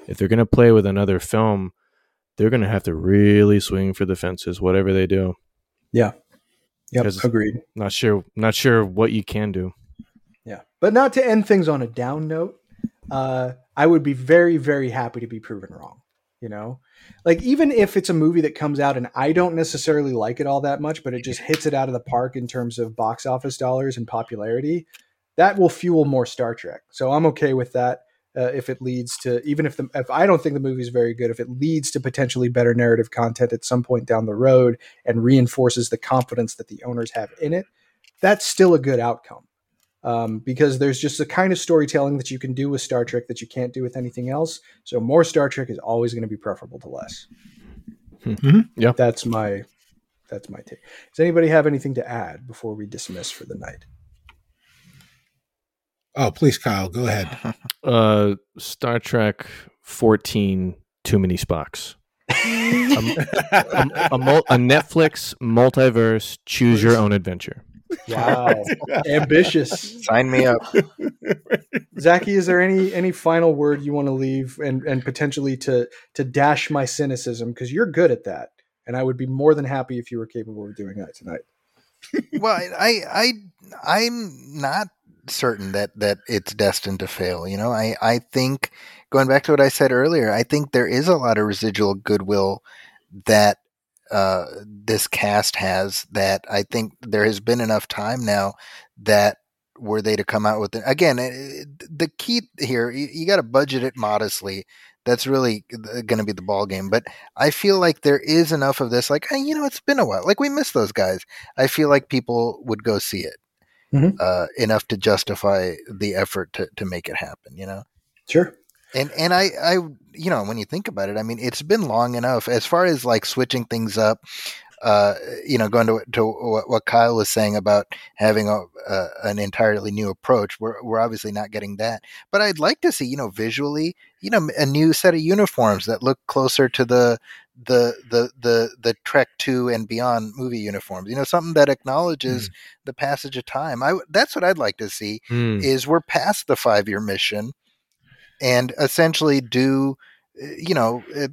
If they're going to play with another film, they're going to have to really swing for the fences, whatever they do. Yeah. Yep, agreed. Not sure, not sure what you can do. Yeah, but not to end things on a down note. Uh, I would be very, very happy to be proven wrong. You know, like even if it's a movie that comes out and I don't necessarily like it all that much, but it just hits it out of the park in terms of box office dollars and popularity, that will fuel more Star Trek. So I'm okay with that. Uh, if it leads to even if the if I don't think the movie is very good, if it leads to potentially better narrative content at some point down the road and reinforces the confidence that the owners have in it, that's still a good outcome. Um, because there's just a kind of storytelling that you can do with Star Trek that you can't do with anything else. So more Star Trek is always going to be preferable to less. Mm-hmm. Yeah, that's my that's my take. Does anybody have anything to add before we dismiss for the night? Oh, please, Kyle, go ahead. Uh, Star Trek 14, Too Many Spocks. a, a, a, a, Netflix multiverse, choose your own adventure. Wow, ambitious! Sign me up, Zaki. Is there any any final word you want to leave, and and potentially to to dash my cynicism because you're good at that, and I would be more than happy if you were capable of doing that tonight. well, I I I'm not certain that that it's destined to fail. You know, I I think going back to what I said earlier, I think there is a lot of residual goodwill that uh, this cast has. That I think there has been enough time now that were they to come out with it again, eh, the key here you, you got to budget it modestly. That's really going to be the ball game. But I feel like there is enough of this. Like, hey, you know, it's been a while. Like we miss those guys. I feel like people would go see it mm-hmm. uh, enough to justify the effort to, to make it happen, you know? Sure. And, and I, I, you know, when you think about it, I mean, it's been long enough as far as like switching things up, uh, you know, going to, to what, what Kyle was saying about having a, uh, an entirely new approach. We're, we're obviously not getting that, but I'd like to see, you know, visually, you know, a new set of uniforms that look closer to the, the the the the Trek two and beyond movie uniforms. You know, something that acknowledges mm. the passage of time. I that's what I'd like to see. Mm. Is we're past the five year mission, and essentially do eh, you know eh,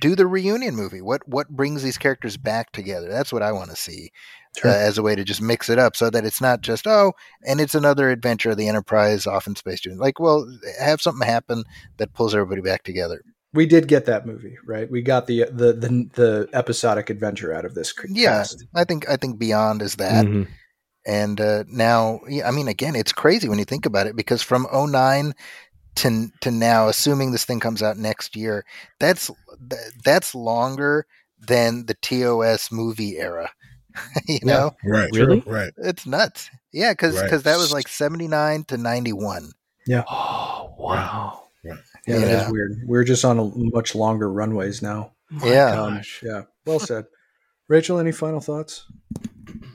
do the reunion movie. What what brings these characters back together? That's what I want to see. Sure. Uh, as a way to just mix it up so that it's not just oh and it's another adventure of the enterprise off in space doing like well have something happen that pulls everybody back together we did get that movie, right? We got the the the, the episodic adventure out of this. Yes, yeah, I think I think Beyond is that. Mm-hmm. And uh, now, I mean, again, it's crazy when you think about it because from 09 to to now, assuming this thing comes out next year, that's that's longer than the TOS movie era. you yeah, know, right? Really? Right. It's nuts. Yeah, because because right. that was like 79 to 91. Yeah. Oh wow. Yeah, yeah, that is weird. We're just on a much longer runways now. yeah. Um, yeah. Well said. Rachel, any final thoughts?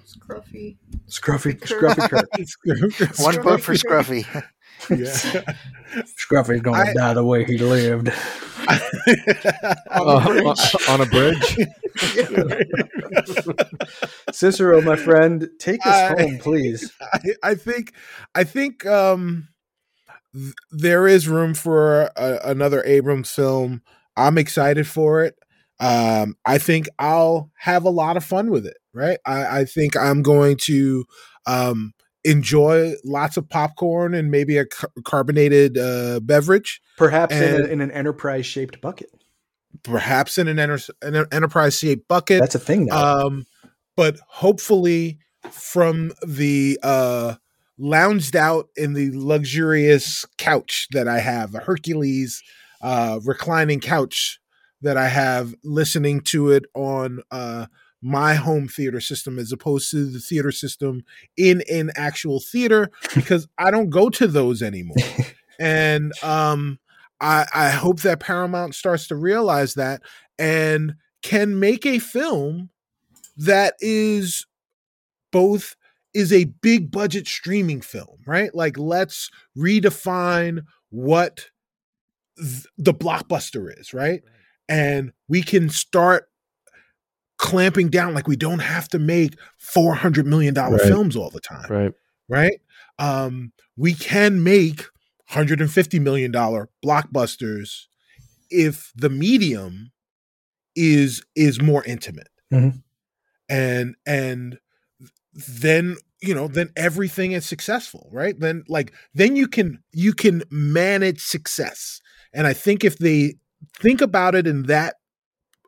Scruffy. Scruffy. Scruffy Kirk. One vote for Scruffy. yeah. Scruffy's gonna I, die the way he lived. on, a uh, on, a bridge. Cicero, my friend, take us I, home, please. I, I think I think um there is room for a, another Abrams film. I'm excited for it. Um, I think I'll have a lot of fun with it. Right. I, I think I'm going to um, enjoy lots of popcorn and maybe a carbonated uh, beverage. Perhaps in, a, in, an enterprise shaped bucket. Perhaps in an, enter- an enterprise shaped bucket. That's a thing now. Um, but hopefully from the uh, lounged out in the luxurious couch that I have, a Hercules uh, reclining couch that I have, listening to it on uh, my home theater system as opposed to the theater system in an actual theater because I don't go to those anymore. and um, I, I hope that Paramount starts to realize that and can make a film that is both is a big budget streaming film, right? Like, let's redefine what th- the blockbuster is, right? And we can start clamping down. Like, we don't have to make $400 million right. films all the time, right? Right? Um, we can make $150 million blockbusters if the medium is is more intimate. Mm-hmm. And and then you know then everything is successful right then like then you can you can manage success and i think if they think about it in that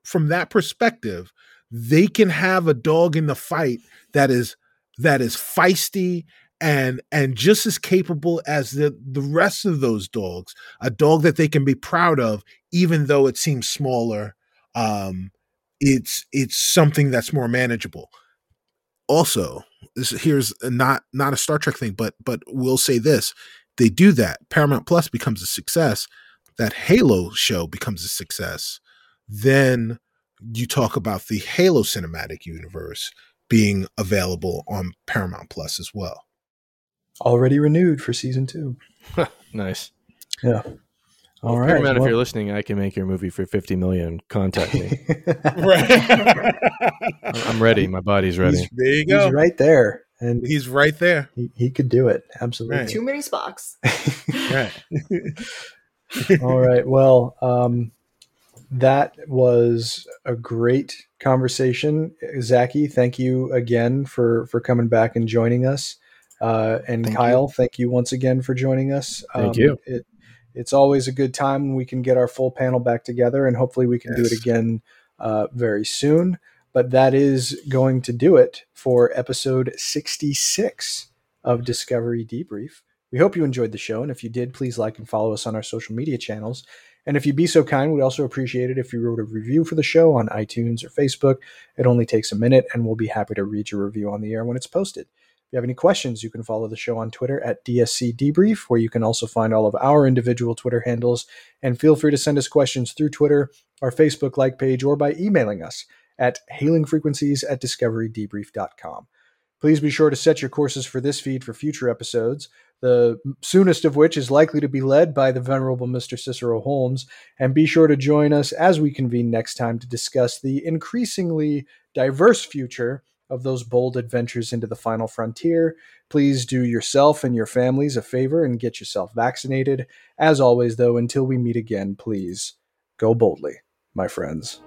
from that perspective they can have a dog in the fight that is that is feisty and and just as capable as the the rest of those dogs a dog that they can be proud of even though it seems smaller um it's it's something that's more manageable. Also this here's not not a star trek thing but but we'll say this. They do that. Paramount plus becomes a success. That halo show becomes a success. Then you talk about the halo cinematic universe being available on paramount plus as well already renewed for season two. nice. Yeah. All well, right. Paramount, well, if you're listening, I can make your movie for 50 million. Contact me. right. I'm ready. My body's ready. He's, there you go. He's right there. And he's right there. He, he could do it. Absolutely. Right. Too many Spocks. right. All right. Well, um, that was a great conversation. Zaki, thank you again for, for coming back and joining us. Uh, and thank Kyle, you. thank you once again for joining us. Thank um, you. It, it's always a good time when we can get our full panel back together, and hopefully we can yes. do it again uh, very soon. But that is going to do it for episode 66 of Discovery Debrief. We hope you enjoyed the show, and if you did, please like and follow us on our social media channels. And if you'd be so kind, we'd also appreciate it if you wrote a review for the show on iTunes or Facebook. It only takes a minute, and we'll be happy to read your review on the air when it's posted If you have any questions, you can follow the show on Twitter at DSC Debrief, where you can also find all of our individual Twitter handles. And feel free to send us questions through Twitter, our Facebook like page, or by emailing us at hailingfrequencies at discoverydebrief.com. Please be sure to set your courses for this feed for future episodes, the soonest of which is likely to be led by the venerable Mr. Cicero Holmes. And be sure to join us as we convene next time to discuss the increasingly diverse future of those bold adventures into the final frontier. Please do yourself and your families a favor and get yourself vaccinated. As always, though, until we meet again, please go boldly, my friends.